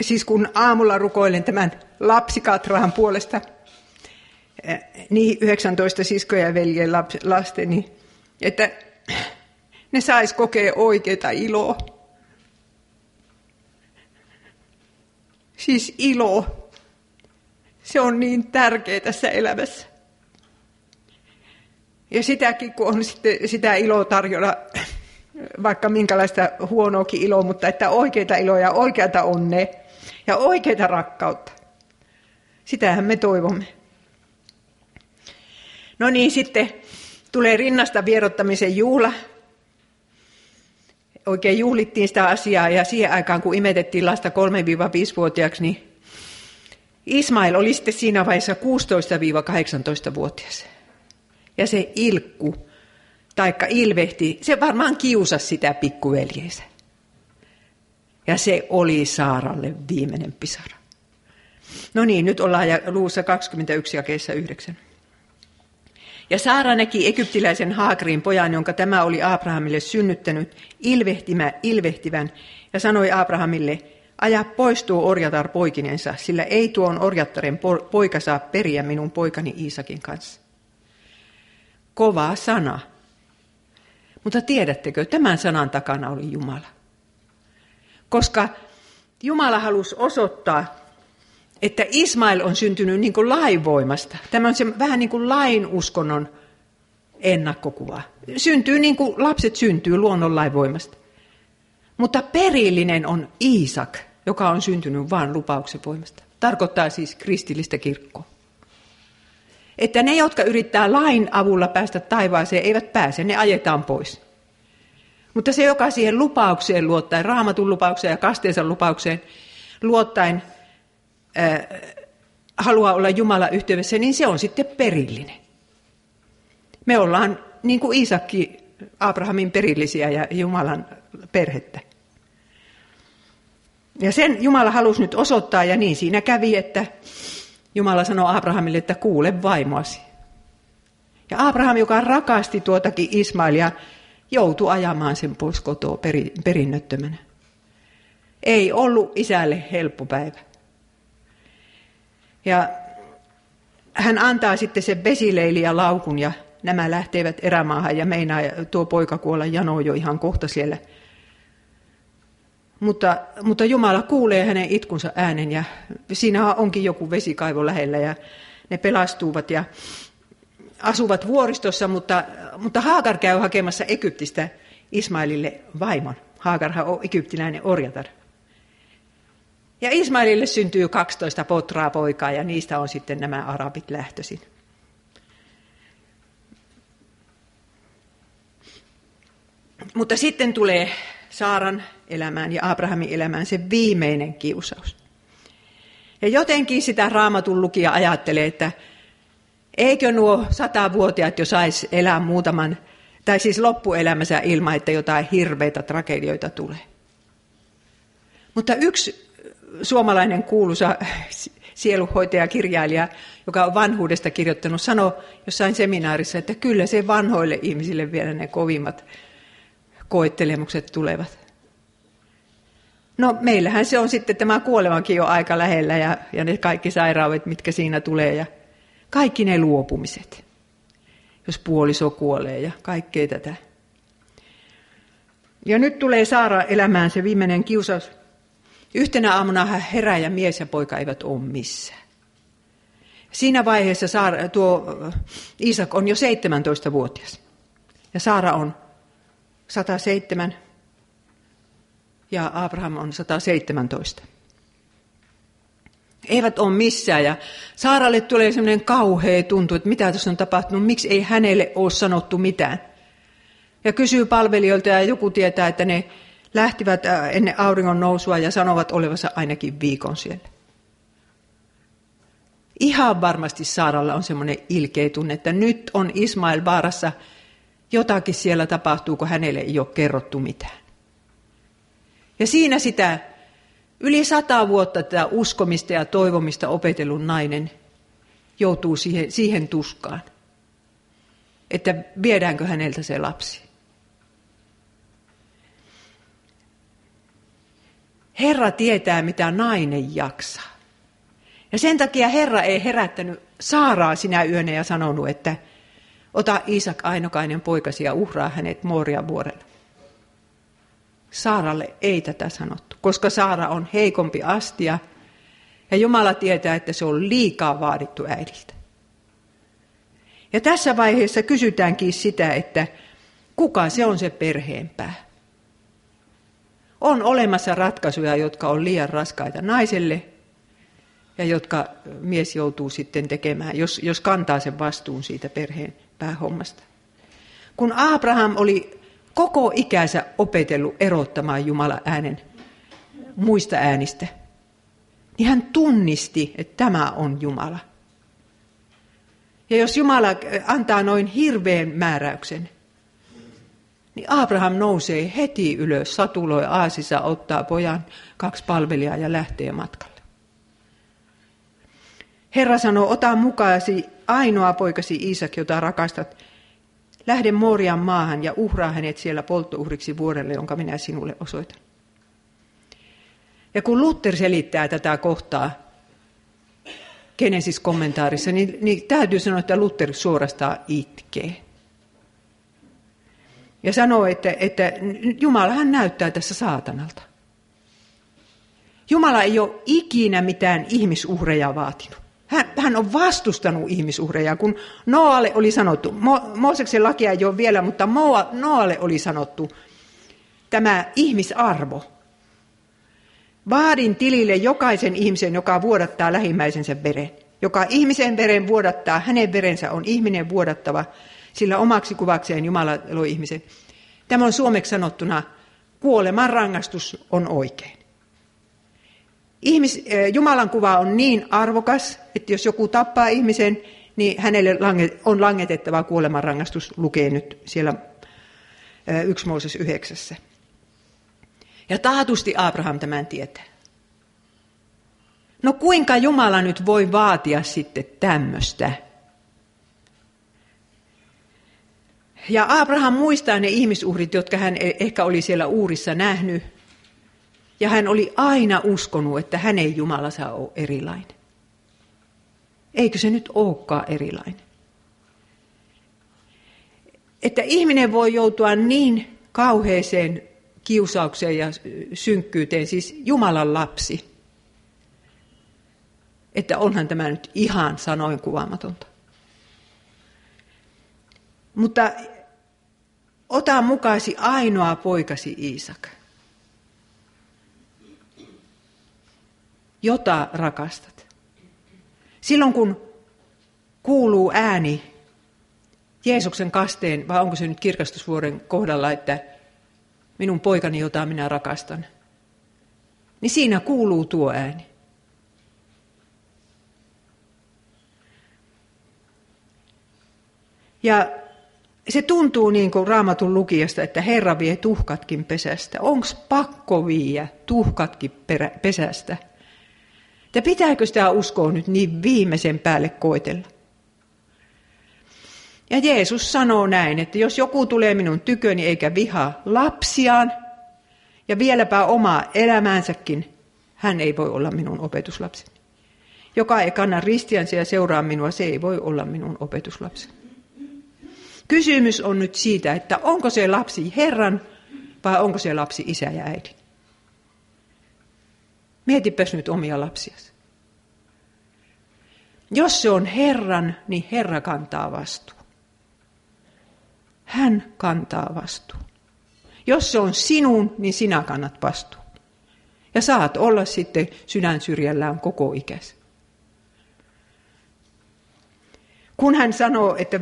siis kun aamulla rukoilen tämän lapsikatraan puolesta niihin 19 siskoja ja veljen lasteni, että ne sais kokea oikeita iloa. Siis ilo. Se on niin tärkeä tässä elämässä. Ja sitäkin, kun on sitten sitä iloa tarjolla, vaikka minkälaista huonoakin iloa, mutta että oikeita iloa ja oikeata onne ja oikeita rakkautta. Sitähän me toivomme. No niin, sitten tulee rinnasta vierottamisen juhla. Oikein juhlittiin sitä asiaa ja siihen aikaan, kun imetettiin lasta 3-5-vuotiaaksi, niin Ismail oli sitten siinä vaiheessa 16-18-vuotias. Ja se ilkku, taikka ilvehti, se varmaan kiusasi sitä pikkuveljeensä. Ja se oli Saaralle viimeinen pisara. No niin, nyt ollaan luussa 21 ja 9. Ja Saara näki egyptiläisen Haagrin pojan, jonka tämä oli Abrahamille synnyttänyt, ilvehtimä, ilvehtivän, ja sanoi Abrahamille, aja pois tuo orjatar poikinensa, sillä ei tuon orjattaren poika saa periä minun poikani Iisakin kanssa. Kova sana. Mutta tiedättekö, tämän sanan takana oli Jumala. Koska Jumala halusi osoittaa että Ismail on syntynyt niin kuin lainvoimasta. Tämä on se vähän niin kuin lain uskonnon ennakkokuva. Syntyy niin kuin lapset syntyy luonnon lainvoimasta. Mutta perillinen on Iisak, joka on syntynyt vain lupauksen voimasta. Tarkoittaa siis kristillistä kirkkoa. Että ne, jotka yrittää lain avulla päästä taivaaseen, eivät pääse, ne ajetaan pois. Mutta se, joka siihen lupaukseen luottaa, raamatun lupaukseen ja kasteensa lupaukseen luottaen, haluaa olla Jumala yhteydessä, niin se on sitten perillinen. Me ollaan niin kuin Iisakki Abrahamin perillisiä ja Jumalan perhettä. Ja sen Jumala halusi nyt osoittaa, ja niin siinä kävi, että Jumala sanoi Abrahamille, että kuule vaimoasi. Ja Abraham, joka rakasti tuotakin Ismailia, joutui ajamaan sen pois kotoa perinnöttömänä. Ei ollut isälle helppo päivä. Ja hän antaa sitten sen vesileili ja laukun ja nämä lähtevät erämaahan ja meinaa tuo poika kuolla jano jo ihan kohta siellä. Mutta, mutta Jumala kuulee hänen itkunsa äänen ja siinä onkin joku vesikaivo lähellä ja ne pelastuvat ja asuvat vuoristossa, mutta, mutta Haagar käy hakemassa Egyptistä Ismailille vaimon. Haagarhan on egyptiläinen orjatar. Ja Ismailille syntyy 12 potraa poikaa ja niistä on sitten nämä arabit lähtöisin. Mutta sitten tulee Saaran elämään ja Abrahamin elämään se viimeinen kiusaus. Ja jotenkin sitä raamatun lukija ajattelee, että eikö nuo satavuotiaat jo saisi elää muutaman, tai siis loppuelämänsä ilman, että jotain hirveitä tragedioita tulee. Mutta yksi suomalainen kuuluisa sieluhoitaja, kirjailija, joka on vanhuudesta kirjoittanut, sanoi jossain seminaarissa, että kyllä se vanhoille ihmisille vielä ne kovimmat koettelemukset tulevat. No meillähän se on sitten tämä kuolemankin jo aika lähellä ja, ja ne kaikki sairaudet, mitkä siinä tulee ja kaikki ne luopumiset, jos puoliso kuolee ja kaikkea tätä. Ja nyt tulee Saara elämään se viimeinen kiusaus, Yhtenä aamuna hän herää ja mies ja poika eivät ole missään. Siinä vaiheessa Saara, tuo Isak on jo 17-vuotias. Ja Saara on 107 ja Abraham on 117. Eivät ole missään ja Saaralle tulee sellainen kauhea tuntu, että mitä tässä on tapahtunut, miksi ei hänelle ole sanottu mitään. Ja kysyy palvelijoilta ja joku tietää, että ne lähtivät äh, ennen auringon nousua ja sanovat olevansa ainakin viikon siellä. Ihan varmasti Saaralla on semmoinen ilkeä tunne, että nyt on Ismail vaarassa, jotakin siellä tapahtuu, kun hänelle ei ole kerrottu mitään. Ja siinä sitä yli sata vuotta tätä uskomista ja toivomista opetellun nainen joutuu siihen, siihen tuskaan, että viedäänkö häneltä se lapsi. Herra tietää, mitä nainen jaksaa. Ja sen takia Herra ei herättänyt Saaraa sinä yönä ja sanonut, että ota Iisak ainokainen poikasi ja uhraa hänet Moorian vuorelle. Saaralle ei tätä sanottu, koska Saara on heikompi astia ja Jumala tietää, että se on liikaa vaadittu äidiltä. Ja tässä vaiheessa kysytäänkin sitä, että kuka se on se perheenpää. On olemassa ratkaisuja, jotka on liian raskaita naiselle ja jotka mies joutuu sitten tekemään, jos, jos kantaa sen vastuun siitä perheen päähommasta. Kun Abraham oli koko ikänsä opetellut erottamaan Jumala äänen muista äänistä, niin hän tunnisti, että tämä on Jumala. Ja jos Jumala antaa noin hirveän määräyksen, niin Abraham nousee heti ylös, satuloi aasissa, ottaa pojan, kaksi palvelijaa ja lähtee matkalle. Herra sanoo, ota mukaasi ainoa poikasi Iisak, jota rakastat. Lähde Morian maahan ja uhraa hänet siellä polttouhriksi vuorelle, jonka minä sinulle osoitan. Ja kun Luther selittää tätä kohtaa Genesis kommentaarissa, niin, niin täytyy sanoa, että Luther suorastaan itkee. Ja sanoo, että, että Jumalahan näyttää tässä saatanalta. Jumala ei ole ikinä mitään ihmisuhreja vaatinut. Hän, hän on vastustanut ihmisuhreja, kun Noalle oli sanottu, Mo, Mooseksen lakia ei ole vielä, mutta Moa, Noalle oli sanottu tämä ihmisarvo. Vaadin tilille jokaisen ihmisen, joka vuodattaa lähimmäisensä veren. Joka ihmisen veren vuodattaa, hänen verensä on ihminen vuodattava, sillä omaksi kuvakseen Jumala loi ihmisen. Tämä on suomeksi sanottuna, kuoleman rangaistus on oikein. Ihmis, Jumalan kuva on niin arvokas, että jos joku tappaa ihmisen, niin hänelle on langetettava kuolemanrangaistus, lukee nyt siellä 1 Mooses 9. Ja taatusti Abraham tämän tietää. No kuinka Jumala nyt voi vaatia sitten tämmöistä? Ja Abraham muistaa ne ihmisuhrit, jotka hän e- ehkä oli siellä uurissa nähnyt. Ja hän oli aina uskonut, että hänen Jumalansa on erilainen. Eikö se nyt olekaan erilainen? Että ihminen voi joutua niin kauheeseen kiusaukseen ja synkkyyteen, siis Jumalan lapsi, että onhan tämä nyt ihan sanoin kuvaamatonta. Mutta ota mukaasi ainoa poikasi Iisak, jota rakastat. Silloin kun kuuluu ääni Jeesuksen kasteen, vai onko se nyt kirkastusvuoden kohdalla, että minun poikani, jota minä rakastan, niin siinä kuuluu tuo ääni. Ja se tuntuu niin kuin raamatun lukijasta, että Herra vie tuhkatkin pesästä. Onko pakko viiä tuhkatkin perä, pesästä? Ja pitääkö sitä uskoa nyt niin viimeisen päälle koitella? Ja Jeesus sanoo näin, että jos joku tulee minun tyköni eikä vihaa lapsiaan ja vieläpä omaa elämäänsäkin, hän ei voi olla minun opetuslapseni. Joka ei kanna ristiänsä ja seuraa minua, se ei voi olla minun opetuslapseni. Kysymys on nyt siitä, että onko se lapsi Herran vai onko se lapsi isä ja äiti. Mietipäs nyt omia lapsiasi. Jos se on Herran, niin Herra kantaa vastuu. Hän kantaa vastuu. Jos se on sinun, niin sinä kannat vastuu. Ja saat olla sitten sydän syrjällään koko ikäsi. Kun hän sanoo, että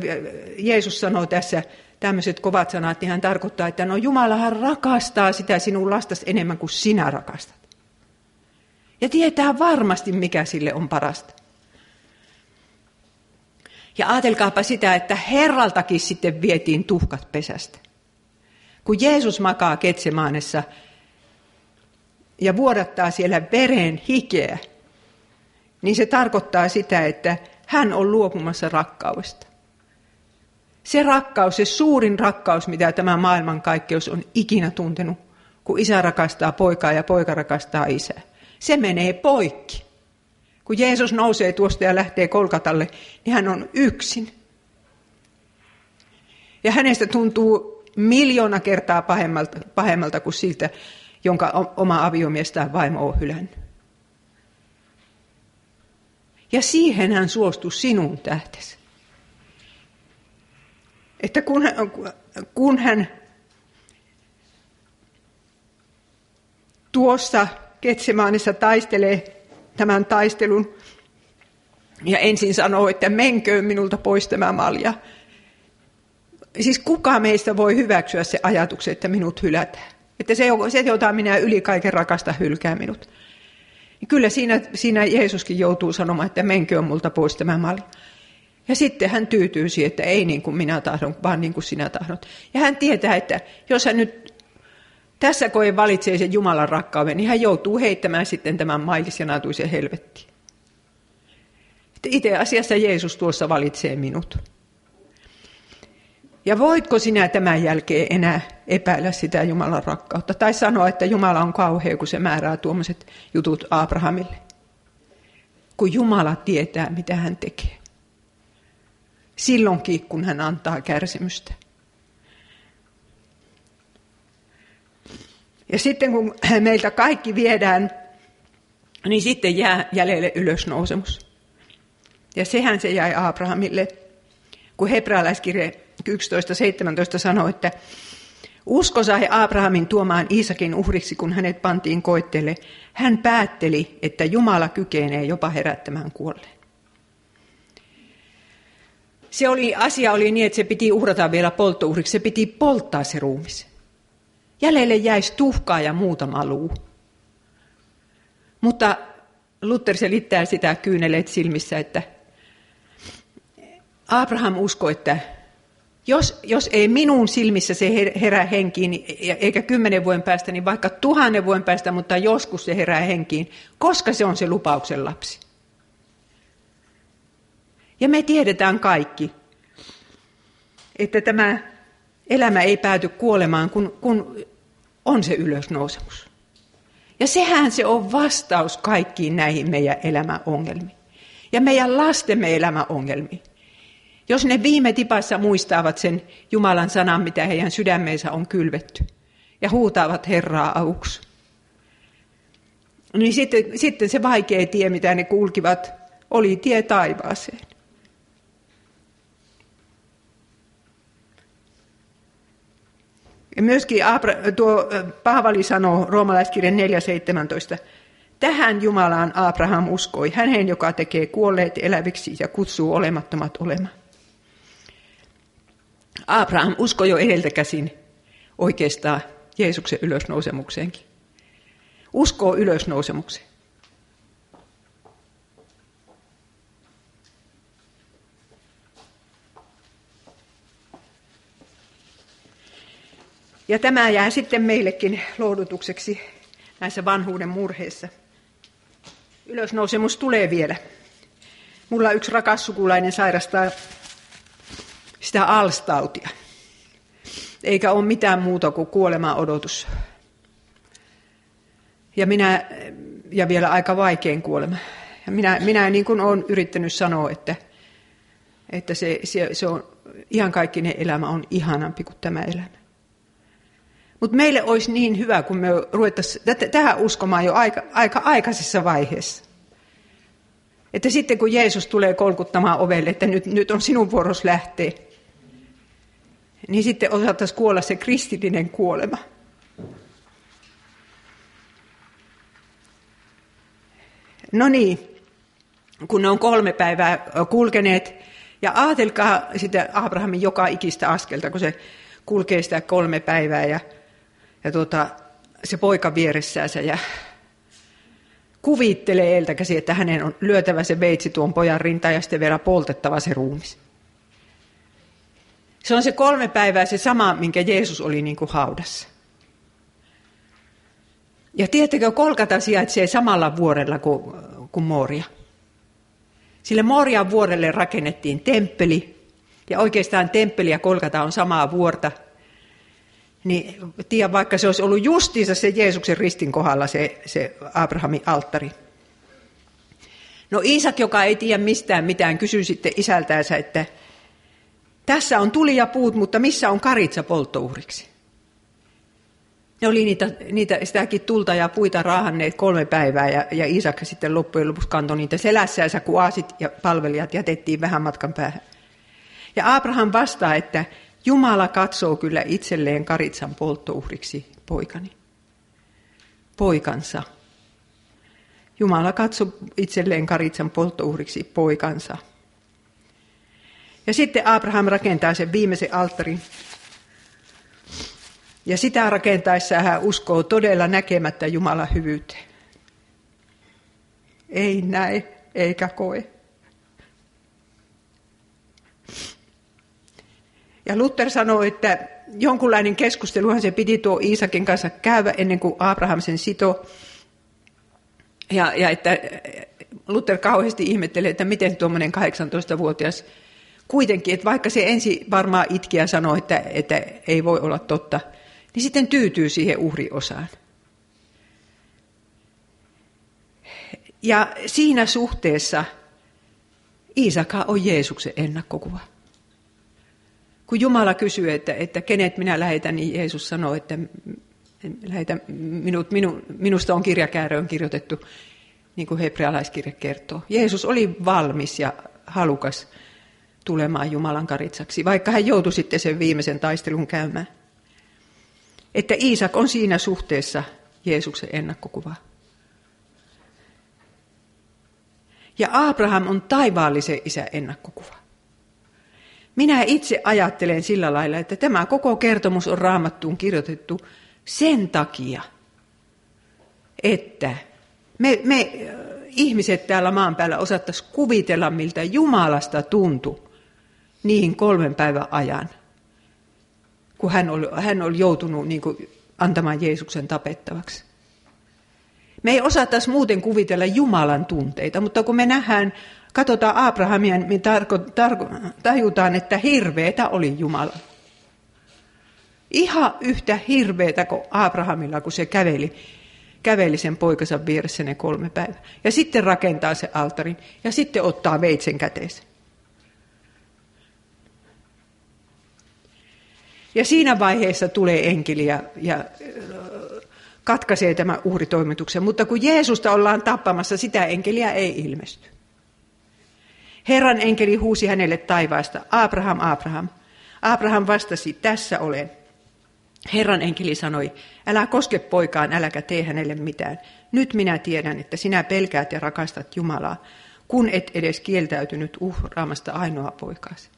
Jeesus sanoo tässä tämmöiset kovat sanat, niin hän tarkoittaa, että no Jumalahan rakastaa sitä sinun lastasi enemmän kuin sinä rakastat. Ja tietää varmasti, mikä sille on parasta. Ja ajatelkaapa sitä, että Herraltakin sitten vietiin tuhkat pesästä. Kun Jeesus makaa Ketsemaanessa ja vuodattaa siellä veren hikeä, niin se tarkoittaa sitä, että hän on luopumassa rakkaudesta. Se rakkaus, se suurin rakkaus, mitä tämä maailmankaikkeus on ikinä tuntenut, kun isä rakastaa poikaa ja poika rakastaa isää. Se menee poikki. Kun Jeesus nousee tuosta ja lähtee Kolkatalle, niin hän on yksin. Ja hänestä tuntuu miljoona kertaa pahemmalta, pahemmalta kuin siltä, jonka oma aviomies tai vaimo on hylännyt. Ja siihen hän suostui sinun tähtesi. Että kun hän, kun hän tuossa Ketsemaanissa taistelee tämän taistelun ja ensin sanoo, että menköön minulta pois tämä malja. Siis kuka meistä voi hyväksyä se ajatuksen, että minut hylätään? Että se, se jota minä yli kaiken rakasta, hylkää minut. Kyllä siinä, siinä Jeesuskin joutuu sanomaan, että menköön multa pois tämä malja. Ja sitten hän tyytyy siihen, että ei niin kuin minä tahdon, vaan niin kuin sinä tahdot. Ja hän tietää, että jos hän nyt tässä koe valitsee sen Jumalan rakkauden, niin hän joutuu heittämään sitten tämän mailis ja natuisen helvettiin. Itse asiassa Jeesus tuossa valitsee minut. Ja voitko sinä tämän jälkeen enää epäillä sitä Jumalan rakkautta? Tai sanoa, että Jumala on kauhea, kun se määrää tuommoiset jutut Abrahamille? Kun Jumala tietää, mitä hän tekee. Silloinkin, kun hän antaa kärsimystä. Ja sitten kun meiltä kaikki viedään, niin sitten jää jäljelle ylösnousemus. Ja sehän se jäi Abrahamille, kun hebrealaiskirje 11.17 sanoi, että usko sai Abrahamin tuomaan Iisakin uhriksi, kun hänet pantiin koitteelle. Hän päätteli, että Jumala kykenee jopa herättämään kuolleen. Se oli, asia oli niin, että se piti uhrata vielä polttouhriksi. Se piti polttaa se ruumis. Jäljelle jäisi tuhkaa ja muutama luu. Mutta Luther selittää sitä kyyneleet silmissä, että Abraham uskoi, että jos, jos ei minun silmissä se herää henkiin, eikä kymmenen vuoden päästä, niin vaikka tuhannen vuoden päästä, mutta joskus se herää henkiin, koska se on se lupauksen lapsi. Ja me tiedetään kaikki, että tämä elämä ei pääty kuolemaan, kun, kun on se ylösnousemus. Ja sehän se on vastaus kaikkiin näihin meidän elämäongelmiin. Ja meidän lastemme elämäongelmiin. Jos ne viime tipassa muistavat sen Jumalan sanan, mitä heidän sydämeensä on kylvetty, ja huutaavat Herraa auksi, niin sitten, sitten se vaikea tie, mitä ne kulkivat, oli tie taivaaseen. Ja myöskin Abra, tuo Paavali sanoo roomalaiskirjan 4.17, Tähän Jumalaan Abraham uskoi, hänen, joka tekee kuolleet eläviksi ja kutsuu olemattomat olemaan. Abraham uskoi jo edeltä käsin oikeastaan Jeesuksen ylösnousemukseenkin. Uskoo ylösnousemukseen. Ja tämä jää sitten meillekin lohdutukseksi näissä vanhuuden murheissa. Ylösnousemus tulee vielä. Mulla yksi rakas sukulainen sairastaa sitä alstautia. Eikä ole mitään muuta kuin kuoleman odotus. Ja minä, ja vielä aika vaikein kuolema. Ja minä, minä niin kuin olen yrittänyt sanoa, että, että se, se, se on, ihan kaikkinen elämä on ihanampi kuin tämä elämä. Mutta meille olisi niin hyvä, kun me ruvettaisiin tähän uskomaan jo aika, aika aikaisessa vaiheessa. Että sitten kun Jeesus tulee kolkuttamaan ovelle, että nyt, nyt on sinun vuoros lähteä, niin sitten osattaisiin kuolla se kristillinen kuolema. No niin, kun ne on kolme päivää kulkeneet, ja ajatelkaa sitä Abrahamin joka ikistä askelta, kun se kulkee sitä kolme päivää, ja ja tuota, se poika vieressäänsä ja kuvittelee eiltä käsi, että hänen on lyötävä se veitsi tuon pojan rintaan ja sitten vielä poltettava se ruumis. Se on se kolme päivää se sama, minkä Jeesus oli niin kuin haudassa. Ja tiedättekö, Kolkata sijaitsee samalla vuorella kuin, kuin Moria. Sille Morian vuorelle rakennettiin temppeli, ja oikeastaan temppeli ja Kolkata on samaa vuorta – niin tiedä, vaikka se olisi ollut justiinsa se Jeesuksen ristin kohdalla se, se Abrahamin alttari. No Iisak, joka ei tiedä mistään mitään, kysyy sitten isältäänsä, että tässä on tuli ja puut, mutta missä on karitsa polttouhriksi? Ne oli niitä, niitä, sitäkin tulta ja puita raahanneet kolme päivää ja, ja Iisak sitten loppujen lopuksi kantoi niitä selässä kun aasit ja palvelijat jätettiin vähän matkan päähän. Ja Abraham vastaa, että Jumala katsoo kyllä itselleen karitsan polttouhriksi poikani. Poikansa. Jumala katsoo itselleen karitsan polttouhriksi poikansa. Ja sitten Abraham rakentaa sen viimeisen alttarin. Ja sitä rakentaessa hän uskoo todella näkemättä Jumalan hyvyyteen. Ei näe eikä koe. Ja Luther sanoi, että jonkunlainen keskusteluhan se piti tuo Iisakin kanssa käydä ennen kuin Abraham sen sito. Ja, ja että Luther kauheasti ihmetteli, että miten tuommoinen 18-vuotias kuitenkin, että vaikka se ensi varmaan itki ja sanoi, että, että ei voi olla totta, niin sitten tyytyy siihen uhriosaan. Ja siinä suhteessa Iisaka on Jeesuksen ennakkokuva. Kun Jumala kysyy, että, että kenet minä lähetän, niin Jeesus sanoo, että lähetä minut, minu, minusta on kirjakääröön kirjoitettu, niin kuin hebrealaiskirja kertoo. Jeesus oli valmis ja halukas tulemaan Jumalan karitsaksi, vaikka hän joutui sitten sen viimeisen taistelun käymään. Että Iisak on siinä suhteessa Jeesuksen ennakkokuva. Ja Abraham on taivaallisen isän ennakkokuva. Minä itse ajattelen sillä lailla, että tämä koko kertomus on raamattuun kirjoitettu sen takia, että me, me ihmiset täällä maan päällä osattaisiin kuvitella, miltä Jumalasta tuntui niihin kolmen päivän ajan, kun hän oli, hän oli joutunut niin kuin, antamaan Jeesuksen tapettavaksi. Me ei osattaisi muuten kuvitella Jumalan tunteita, mutta kun me nähdään katsotaan Abrahamia, niin tarko, tarko, tajutaan, että hirveetä oli Jumala. Ihan yhtä hirveetä kuin Abrahamilla, kun se käveli, käveli sen poikansa vieressä ne kolme päivää. Ja sitten rakentaa se altarin ja sitten ottaa veitsen käteensä. Ja siinä vaiheessa tulee enkeli ja, ja katkaisee tämän uhritoimituksen. Mutta kun Jeesusta ollaan tappamassa, sitä enkeliä ei ilmesty. Herran enkeli huusi hänelle taivaasta, Abraham, Abraham. Abraham vastasi, tässä olen. Herran enkeli sanoi, älä koske poikaan, äläkä tee hänelle mitään. Nyt minä tiedän, että sinä pelkäät ja rakastat Jumalaa, kun et edes kieltäytynyt uhraamasta ainoa poikaasi.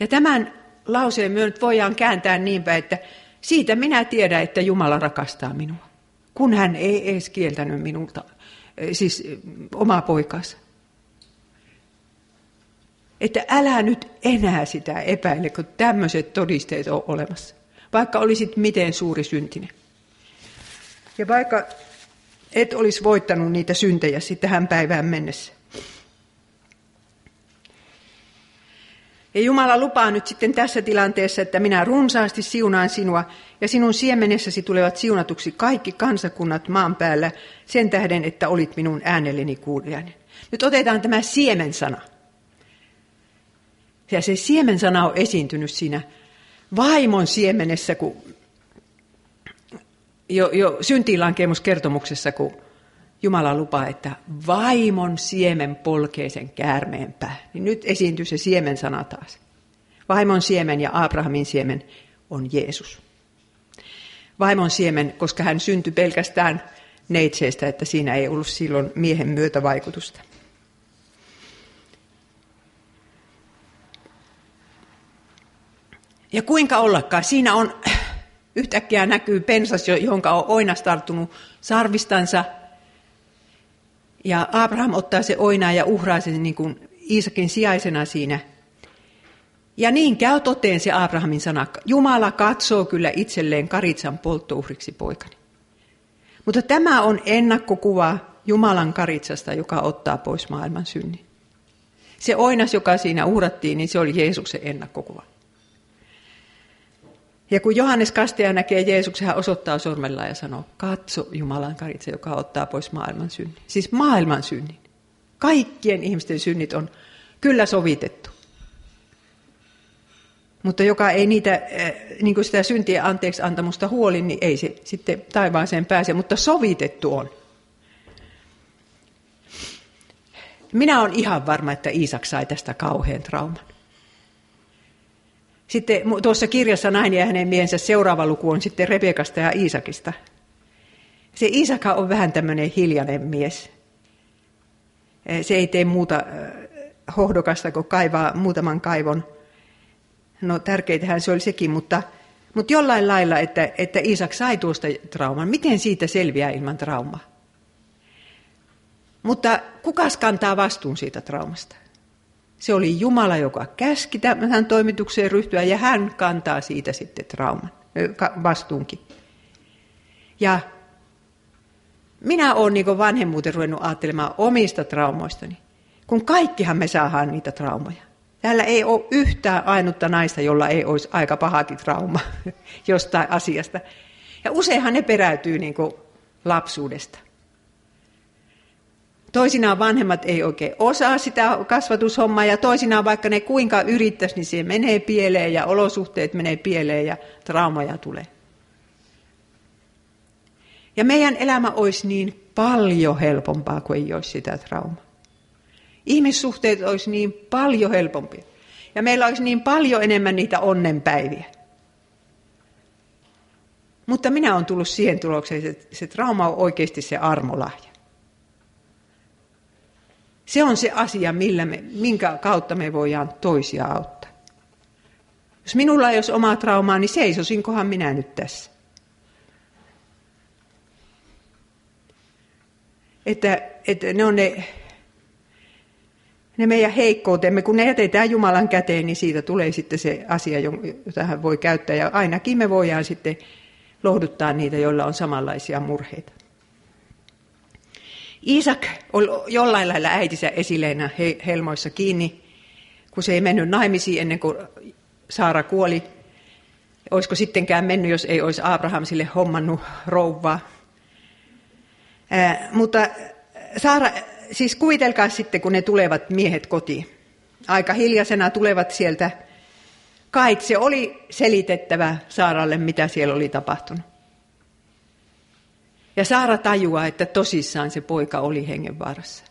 Ja tämän lauseen myö voidaan kääntää niinpä, että siitä minä tiedän, että Jumala rakastaa minua, kun hän ei edes kieltänyt minulta, siis omaa poikaansa että älä nyt enää sitä epäile, kun tämmöiset todisteet on olemassa. Vaikka olisit miten suuri syntinen. Ja vaikka et olisi voittanut niitä syntejä tähän päivään mennessä. Ja Jumala lupaa nyt sitten tässä tilanteessa, että minä runsaasti siunaan sinua ja sinun siemenessäsi tulevat siunatuksi kaikki kansakunnat maan päällä sen tähden, että olit minun äänelleni kuulijani. Nyt otetaan tämä siemen-sana. Ja se siemensana on esiintynyt siinä vaimon siemenessä, kun jo, jo syntiinlankemuskertomuksessa, kun Jumala lupaa, että vaimon siemen polkee sen käärmeen pää. Niin nyt esiintyy se siemen sana taas. Vaimon siemen ja Abrahamin siemen on Jeesus. Vaimon siemen, koska hän syntyi pelkästään neitseestä, että siinä ei ollut silloin miehen myötävaikutusta. Ja kuinka ollakaan, siinä on yhtäkkiä näkyy pensas, jonka on oinas tarttunut sarvistansa. Ja Abraham ottaa se oinaa ja uhraa sen niin kuin Iisakin sijaisena siinä. Ja niin käy toteen se Abrahamin sana. Jumala katsoo kyllä itselleen karitsan polttouhriksi poikani. Mutta tämä on ennakkokuva Jumalan karitsasta, joka ottaa pois maailman synnin. Se oinas, joka siinä uhrattiin, niin se oli Jeesuksen ennakkokuva. Ja kun Johannes Kastaja näkee Jeesuksen, hän osoittaa sormella ja sanoo, katso Jumalan karitse, joka ottaa pois maailman synnin. Siis maailman synnin. Kaikkien ihmisten synnit on kyllä sovitettu. Mutta joka ei niitä, eh, niin kuin sitä syntien anteeksi antamusta huoli, niin ei se sitten taivaaseen pääse, mutta sovitettu on. Minä olen ihan varma, että Iisak sai tästä kauhean trauman. Sitten tuossa kirjassa nainen ja hänen miehensä seuraava luku on sitten Rebekasta ja Iisakista. Se Iisaka on vähän tämmöinen hiljainen mies. Se ei tee muuta hohdokasta kuin kaivaa muutaman kaivon. No tärkeitähän se oli sekin, mutta, mutta jollain lailla, että, että Iisak sai tuosta trauman. Miten siitä selviää ilman traumaa? Mutta kukas kantaa vastuun siitä traumasta? Se oli Jumala, joka käski tämän toimitukseen ryhtyä ja hän kantaa siitä sitten trauman, vastuunkin. Ja minä olen niin vanhemmuuten ruvennut ajattelemaan omista traumoistani, kun kaikkihan me saadaan niitä traumoja. Täällä ei ole yhtään ainutta naista, jolla ei olisi aika pahakin trauma jostain asiasta. Ja useinhan ne peräytyy niin lapsuudesta. Toisinaan vanhemmat ei oikein osaa sitä kasvatushommaa ja toisinaan vaikka ne kuinka yrittäisi, niin se menee pieleen ja olosuhteet menee pieleen ja traumaja tulee. Ja meidän elämä olisi niin paljon helpompaa, kuin ei olisi sitä traumaa. Ihmissuhteet olisi niin paljon helpompia. Ja meillä olisi niin paljon enemmän niitä onnenpäiviä. Mutta minä olen tullut siihen tulokseen, että se trauma on oikeasti se armolahja. Se on se asia, millä me, minkä kautta me voidaan toisia auttaa. Jos minulla ei olisi omaa traumaa, niin seisosinkohan minä nyt tässä. Että, että ne on ne, ne meidän heikkoutemme, kun ne jätetään Jumalan käteen, niin siitä tulee sitten se asia, jota hän voi käyttää. Ja ainakin me voidaan sitten lohduttaa niitä, joilla on samanlaisia murheita. Iisak oli jollain lailla äitinsä esileenä helmoissa kiinni, kun se ei mennyt naimisiin ennen kuin Saara kuoli. Olisiko sittenkään mennyt, jos ei olisi Abraham sille hommannut rouvaa. Ää, mutta Saara, siis kuvitelkaa sitten, kun ne tulevat miehet kotiin. Aika hiljaisena tulevat sieltä. Kait se oli selitettävä Saaralle, mitä siellä oli tapahtunut. Ja Saara tajuaa, että tosissaan se poika oli hengenvaarassa.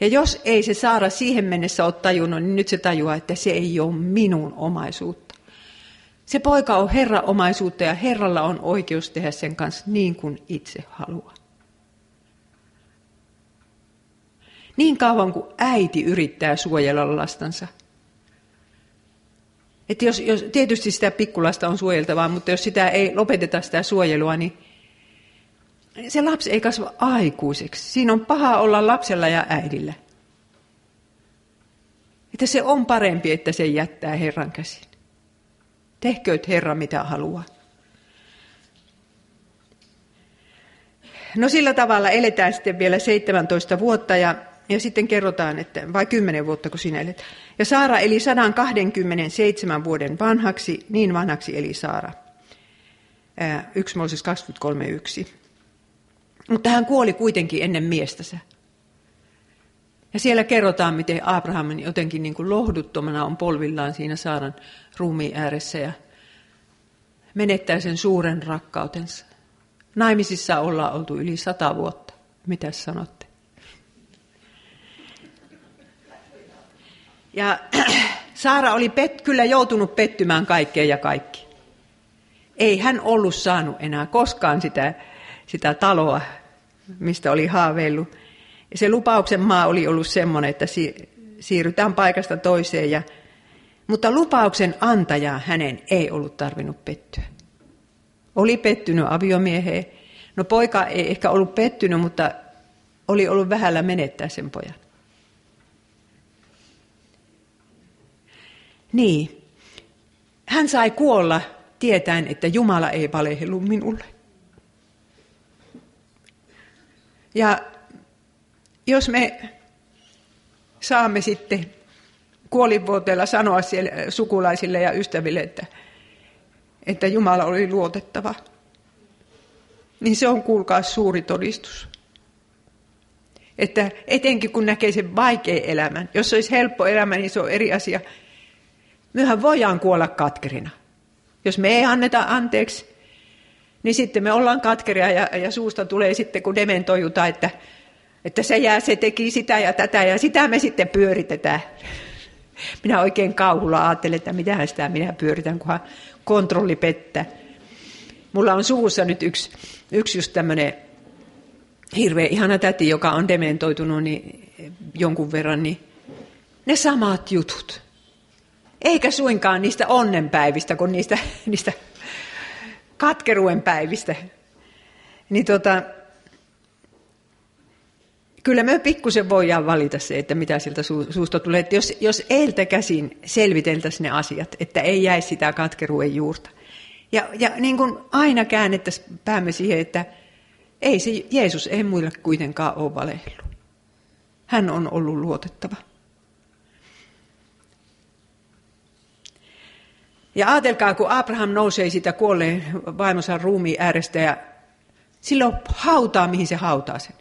Ja jos ei se Saara siihen mennessä ole tajunnut, niin nyt se tajuaa, että se ei ole minun omaisuutta. Se poika on Herran omaisuutta ja Herralla on oikeus tehdä sen kanssa niin kuin itse haluaa. Niin kauan kuin äiti yrittää suojella lastansa. Että jos, jos, tietysti sitä pikkulasta on suojeltavaa, mutta jos sitä ei lopeteta sitä suojelua, niin se lapsi ei kasva aikuiseksi. Siinä on paha olla lapsella ja äidillä. Että se on parempi, että se jättää Herran käsin. Tehkööt Herra mitä haluaa. No sillä tavalla eletään sitten vielä 17 vuotta ja, ja sitten kerrotaan, että vai 10 vuotta kun sinä elet. Ja Saara eli 127 vuoden vanhaksi, niin vanhaksi eli Saara. 1 Mooses 23.1. Mutta hän kuoli kuitenkin ennen miestänsä. Ja siellä kerrotaan, miten Abraham jotenkin niin kuin lohduttomana on polvillaan siinä Saaran ruumiin ääressä ja menettää sen suuren rakkautensa. Naimisissa ollaan oltu yli sata vuotta. Mitä sanotte? Ja Saara oli pet, kyllä joutunut pettymään kaikkeen ja kaikki. Ei hän ollut saanut enää koskaan sitä, sitä taloa, mistä oli haaveillut. Ja se lupauksen maa oli ollut semmoinen, että siirrytään paikasta toiseen. Ja, mutta lupauksen antaja hänen ei ollut tarvinnut pettyä. Oli pettynyt aviomieheen. No poika ei ehkä ollut pettynyt, mutta oli ollut vähällä menettää sen pojan. Niin. Hän sai kuolla tietäen, että Jumala ei valehellut minulle. Ja jos me saamme sitten kuolinvuoteella sanoa siellä sukulaisille ja ystäville, että että Jumala oli luotettava, niin se on kuulkaa suuri todistus. Että etenkin kun näkee sen vaikean elämän, jos se olisi helppo elämä, niin se on eri asia. Myöhän voidaan kuolla katkerina. Jos me ei anneta anteeksi, niin sitten me ollaan katkeria ja, ja suusta tulee sitten, kun dementojuta, että, että se jää, se teki sitä ja tätä ja sitä me sitten pyöritetään. Minä oikein kauhulla ajattelen, että mitähän sitä minä pyöritän, kunhan kontrolli pettää. Mulla on suvussa nyt yksi, yksi just tämmöinen hirveän ihana täti, joka on dementoitunut niin jonkun verran, niin ne samat jutut. Eikä suinkaan niistä onnenpäivistä, kun niistä, niistä katkeruuden päivistä. Niin tota, kyllä me pikkusen voidaan valita se, että mitä sieltä suusta tulee. Että jos, jos eiltä käsin selviteltäisiin ne asiat, että ei jäisi sitä katkeruuden juurta. Ja, ja niin kuin aina käännettäisiin päämme siihen, että ei se Jeesus ei muille kuitenkaan ole valehdellut. Hän on ollut luotettava. Ja ajatelkaa, kun Abraham nousee sitä kuolleen vaimonsa ruumiin äärestä ja silloin hautaa, mihin se hautaa sen.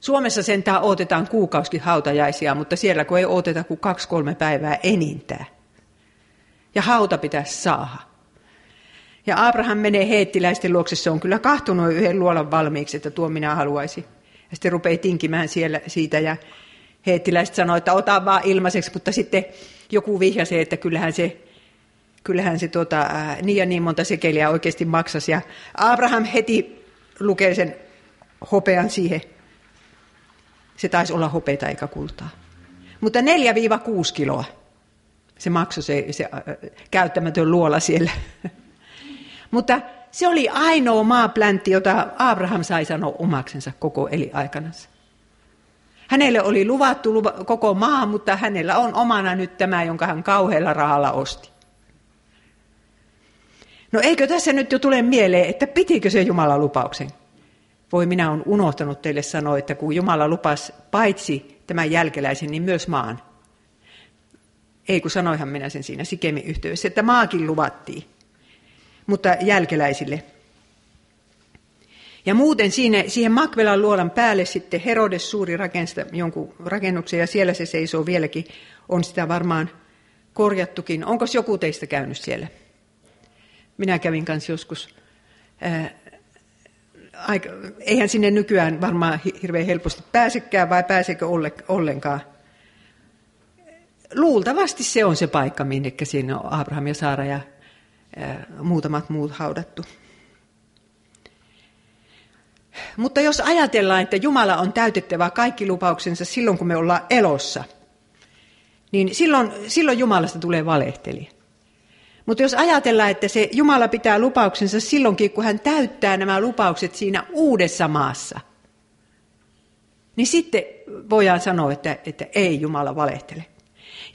Suomessa sentään otetaan kuukauskin hautajaisia, mutta siellä kun ei oteta kuin kaksi-kolme päivää enintään. Ja hauta pitäisi saada. Ja Abraham menee heettiläisten luokse, se on kyllä kahtunut yhden luolan valmiiksi, että tuo minä haluaisin. Ja sitten rupeaa tinkimään siellä, siitä ja heettiläiset sanoi, että ota vaan ilmaiseksi, mutta sitten joku vihjasi, että kyllähän se, kyllähän se tuota, niin ja niin monta sekeliä oikeasti maksasi. Ja Abraham heti lukee sen hopean siihen se taisi olla hopeita eikä kultaa. Mutta 4-6 kiloa se maksoi se, se äh, käyttämätön luola siellä. Mutta se oli ainoa maapläntti, jota Abraham sai sanoa omaksensa koko eliaikanansa. Hänelle oli luvattu luva, koko maa, mutta hänellä on omana nyt tämä, jonka hän kauhealla rahalla osti. No eikö tässä nyt jo tule mieleen, että pitikö se Jumalan lupauksen? Voi minä on unohtanut teille sanoa, että kun Jumala lupasi paitsi tämän jälkeläisen, niin myös maan. Ei kun sanoihan minä sen siinä Sikemin yhteydessä, että maakin luvattiin, mutta jälkeläisille. Ja muuten siinä, siihen Makvelan luolan päälle sitten Herodes suuri rakensi jonkun rakennuksen ja siellä se seisoo vieläkin. On sitä varmaan korjattukin. Onko joku teistä käynyt siellä? Minä kävin kanssa joskus aika, eihän sinne nykyään varmaan hirveän helposti pääsekään, vai pääsekö ollenkaan. Luultavasti se on se paikka, minne siinä on Abraham ja Saara ja muutamat muut haudattu. Mutta jos ajatellaan, että Jumala on täytettävä kaikki lupauksensa silloin, kun me ollaan elossa, niin silloin, silloin Jumalasta tulee valehtelija. Mutta jos ajatellaan, että se Jumala pitää lupauksensa silloinkin, kun hän täyttää nämä lupaukset siinä uudessa maassa, niin sitten voidaan sanoa, että, että ei Jumala valehtele.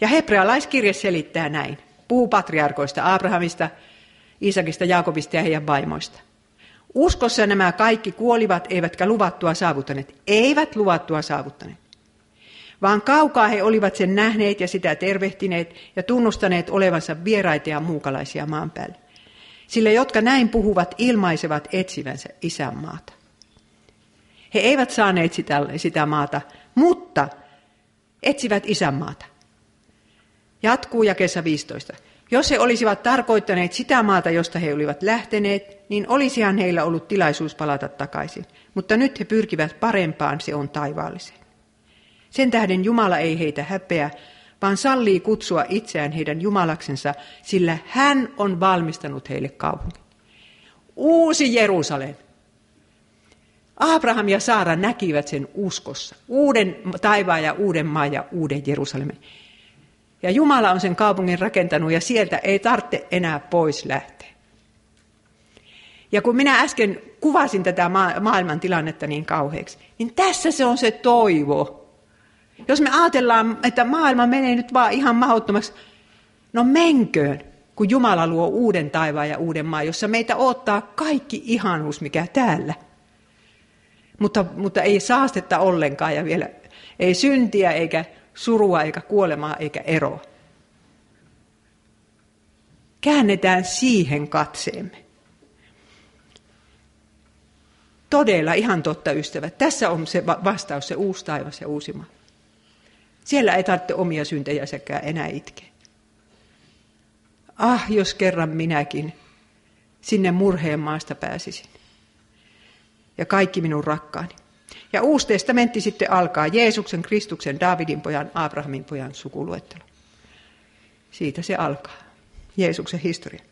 Ja hebrealaiskirje selittää näin. Puhuu patriarkoista, Abrahamista, Isakista, Jaakobista ja heidän vaimoista. Uskossa nämä kaikki kuolivat, eivätkä luvattua saavuttaneet. Eivät luvattua saavuttaneet vaan kaukaa he olivat sen nähneet ja sitä tervehtineet ja tunnustaneet olevansa vieraita ja muukalaisia maan päälle. Sillä jotka näin puhuvat, ilmaisevat etsivänsä isänmaata. He eivät saaneet sitä, sitä maata, mutta etsivät isänmaata. Jatkuu jakessa 15. Jos he olisivat tarkoittaneet sitä maata, josta he olivat lähteneet, niin olisihan heillä ollut tilaisuus palata takaisin. Mutta nyt he pyrkivät parempaan, se on taivaalliseen. Sen tähden Jumala ei heitä häpeä, vaan sallii kutsua itseään heidän Jumalaksensa, sillä hän on valmistanut heille kaupungin. Uusi Jerusalem. Abraham ja Saara näkivät sen uskossa. Uuden taivaan ja uuden maan ja uuden Jerusalemin. Ja Jumala on sen kaupungin rakentanut ja sieltä ei tarvitse enää pois lähteä. Ja kun minä äsken kuvasin tätä maailman tilannetta niin kauheaksi, niin tässä se on se toivo, jos me ajatellaan, että maailma menee nyt vaan ihan mahdottomaksi, no menköön, kun Jumala luo uuden taivaan ja uuden maan, jossa meitä odottaa kaikki ihanuus, mikä täällä. Mutta, mutta ei saastetta ollenkaan ja vielä ei syntiä eikä surua eikä kuolemaa eikä eroa. Käännetään siihen katseemme. Todella ihan totta, ystävät. Tässä on se vastaus, se uusi taivas ja uusi maa. Siellä ei tarvitse omia syntejäsekään enää itkeä. Ah, jos kerran minäkin sinne murheen maasta pääsisin. Ja kaikki minun rakkaani. Ja uusi testamentti sitten alkaa Jeesuksen, Kristuksen, Davidin pojan, Abrahamin pojan sukuluettelo. Siitä se alkaa. Jeesuksen historia.